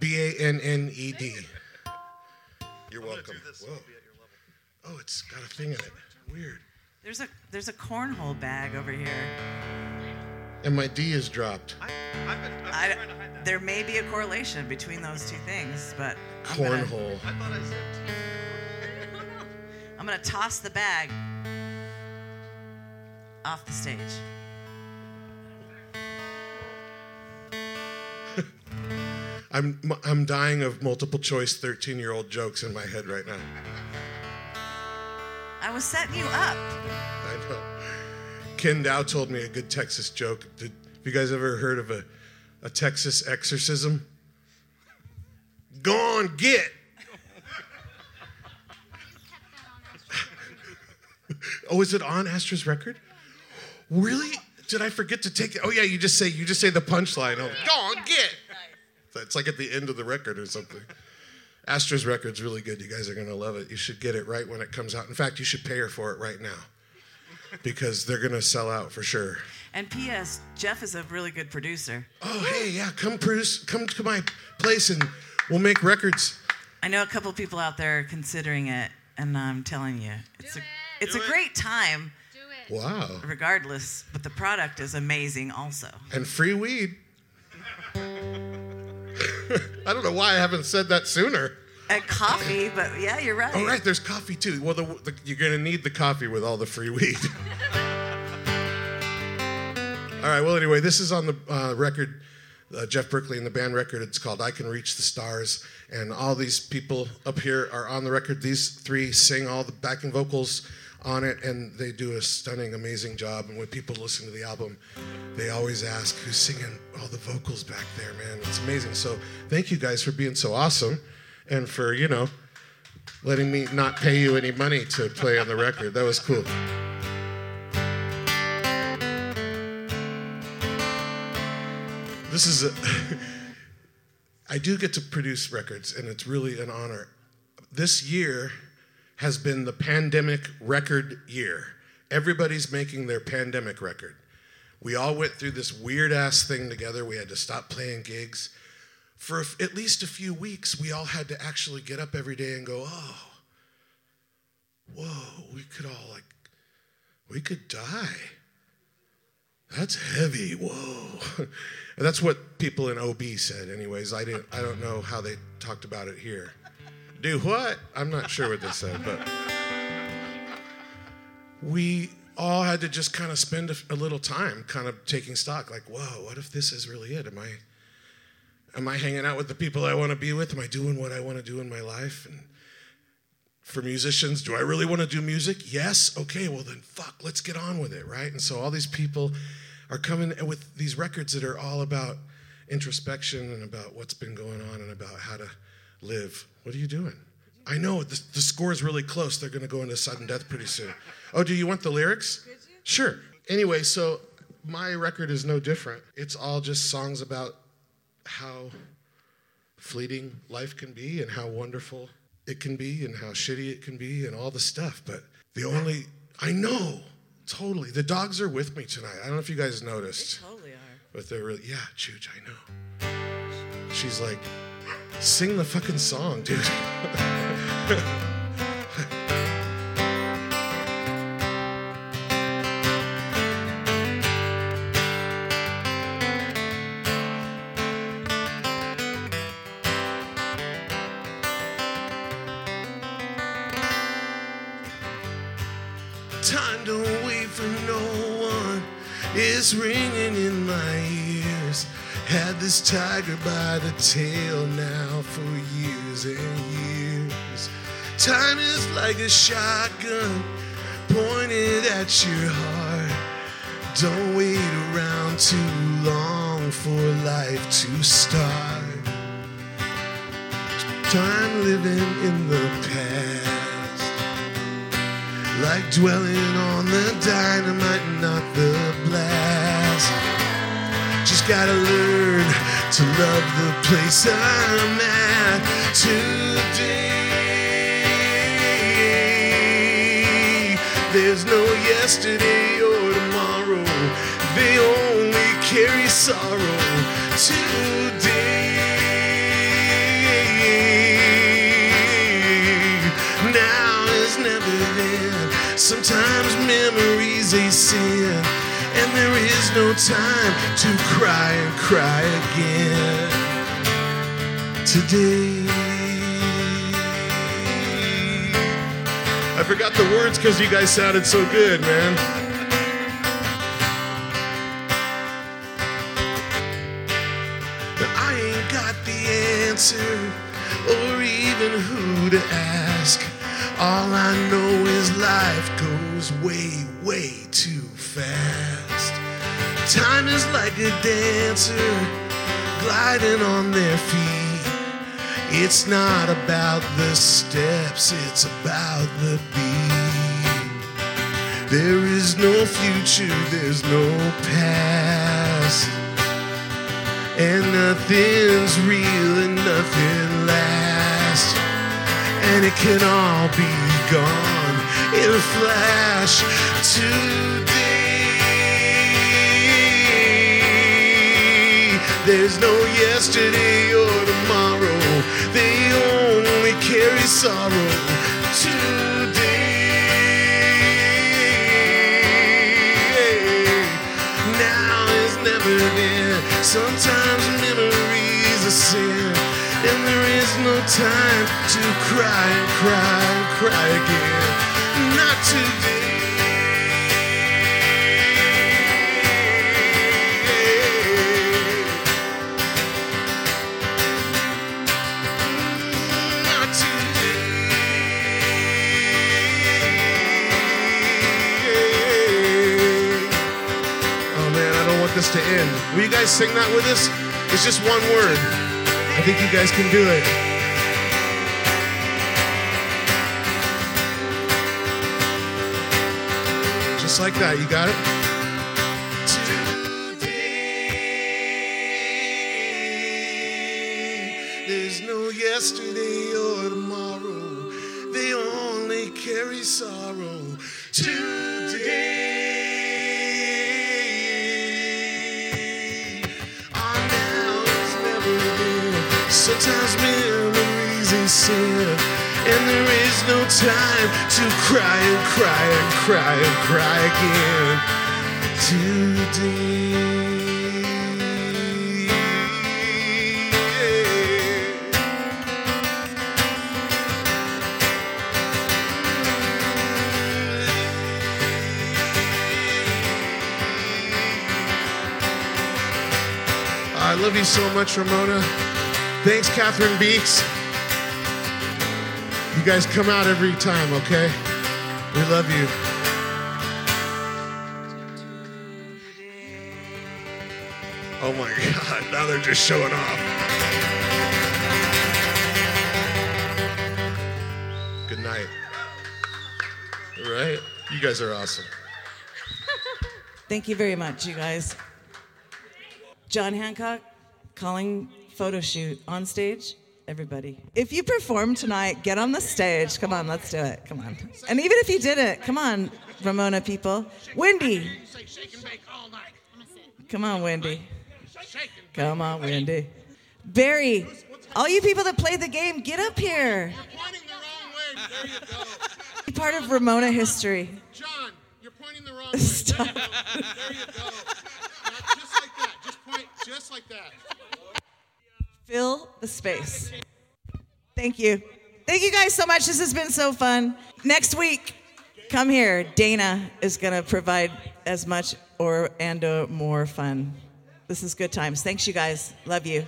B A N N E D. You're welcome. Whoa. Oh, it's got a thing in it. Weird. There's a there's a cornhole bag over here. And my D is dropped. I, there may be a correlation between those two things, but I'm gonna- Cornhole. I'm gonna toss the bag off the stage. I'm I'm dying of multiple choice 13 year old jokes in my head right now. I was setting you up. Ken Dow told me a good Texas joke. Did have you guys ever heard of a, a Texas exorcism? Go on, get. oh, is it on Astra's record? Really? Did I forget to take it? Oh yeah, you just say you just say the punchline. Oh, go on, get. It's like at the end of the record or something. Astra's record's really good. You guys are gonna love it. You should get it right when it comes out. In fact, you should pay her for it right now because they're gonna sell out for sure. And P.S. Jeff is a really good producer. Oh, hey, yeah, come produce, come to my place and we'll make records. I know a couple people out there are considering it, and I'm telling you, it's a it's a great time Do it. Wow. regardless, but the product is amazing also. And free weed. I don't know why I haven't said that sooner. And coffee, but yeah, you're right. All right, there's coffee too. Well, the, the, you're going to need the coffee with all the free weed. all right, well, anyway, this is on the uh, record, uh, Jeff Berkley and the band record. It's called I Can Reach the Stars. And all these people up here are on the record. These three sing all the backing vocals on it, and they do a stunning, amazing job. And when people listen to the album, they always ask, Who's singing all the vocals back there, man? It's amazing. So thank you guys for being so awesome and for, you know, letting me not pay you any money to play on the record. That was cool. This is a. I do get to produce records, and it's really an honor. This year has been the pandemic record year. Everybody's making their pandemic record. We all went through this weird ass thing together. We had to stop playing gigs. For at least a few weeks, we all had to actually get up every day and go, oh, whoa, we could all, like, we could die. That's heavy. Whoa. And that's what people in OB said, anyways. I didn't I don't know how they talked about it here. Do what? I'm not sure what they said, but we all had to just kind of spend a, a little time kind of taking stock, like, whoa, what if this is really it? Am I am I hanging out with the people I want to be with? Am I doing what I want to do in my life? And for musicians, do I really want to do music? Yes. Okay, well then fuck, let's get on with it, right? And so all these people are coming with these records that are all about introspection and about what's been going on and about how to live. What are you doing? I know the, the score is really close. They're going to go into sudden death pretty soon. Oh, do you want the lyrics? Sure. Anyway, so my record is no different. It's all just songs about how fleeting life can be and how wonderful it can be and how shitty it can be and all the stuff. But the only, I know, totally. The dogs are with me tonight. I don't know if you guys noticed. They totally are. But they're really, yeah, Chooch, I know. She's like, sing the fucking song, dude. It's ringing in my ears. Had this tiger by the tail now for years and years. Time is like a shotgun pointed at your heart. Don't wait around too long for life to start. Time living in the past. Like dwelling on the dynamite, not the blast. Just gotta learn to love the place I'm at today. There's no yesterday or tomorrow, they only carry sorrow today. Sometimes memories they sin, and there is no time to cry and cry again. Today. I forgot the words because you guys sounded so good, man. Gliding on their feet. It's not about the steps, it's about the beat. There is no future, there's no past. And nothing's real and nothing lasts. And it can all be gone in a flash today. There's no yesterday or tomorrow. They only carry sorrow today. Now is never then. Sometimes memories are sin. And there is no time to cry and cry and cry again. Not today. To end. Will you guys sing that with us? It's just one word. I think you guys can do it. Just like that. You got it? Cry and cry and cry again today. I love you so much, Ramona. Thanks, Catherine Beeks. You guys come out every time, okay? We love you. Oh my God, now they're just showing off. Good night. All right? You guys are awesome. Thank you very much, you guys. John Hancock calling photo shoot on stage. Everybody. If you perform tonight, get on the stage. Come on, let's do it. Come on. And even if you didn't, come on, Ramona people. Wendy. Come on, Wendy. Come on, Wendy. Barry. All you people that played the game, get up here. Be part of Ramona history. John, you're pointing the wrong way. Stop. There you go. Now, just like that. Just point, just like that. Fill the space. Thank you. Thank you guys so much. This has been so fun. Next week, come here. Dana is going to provide as much or and or more fun. This is good times. Thanks you guys. Love you.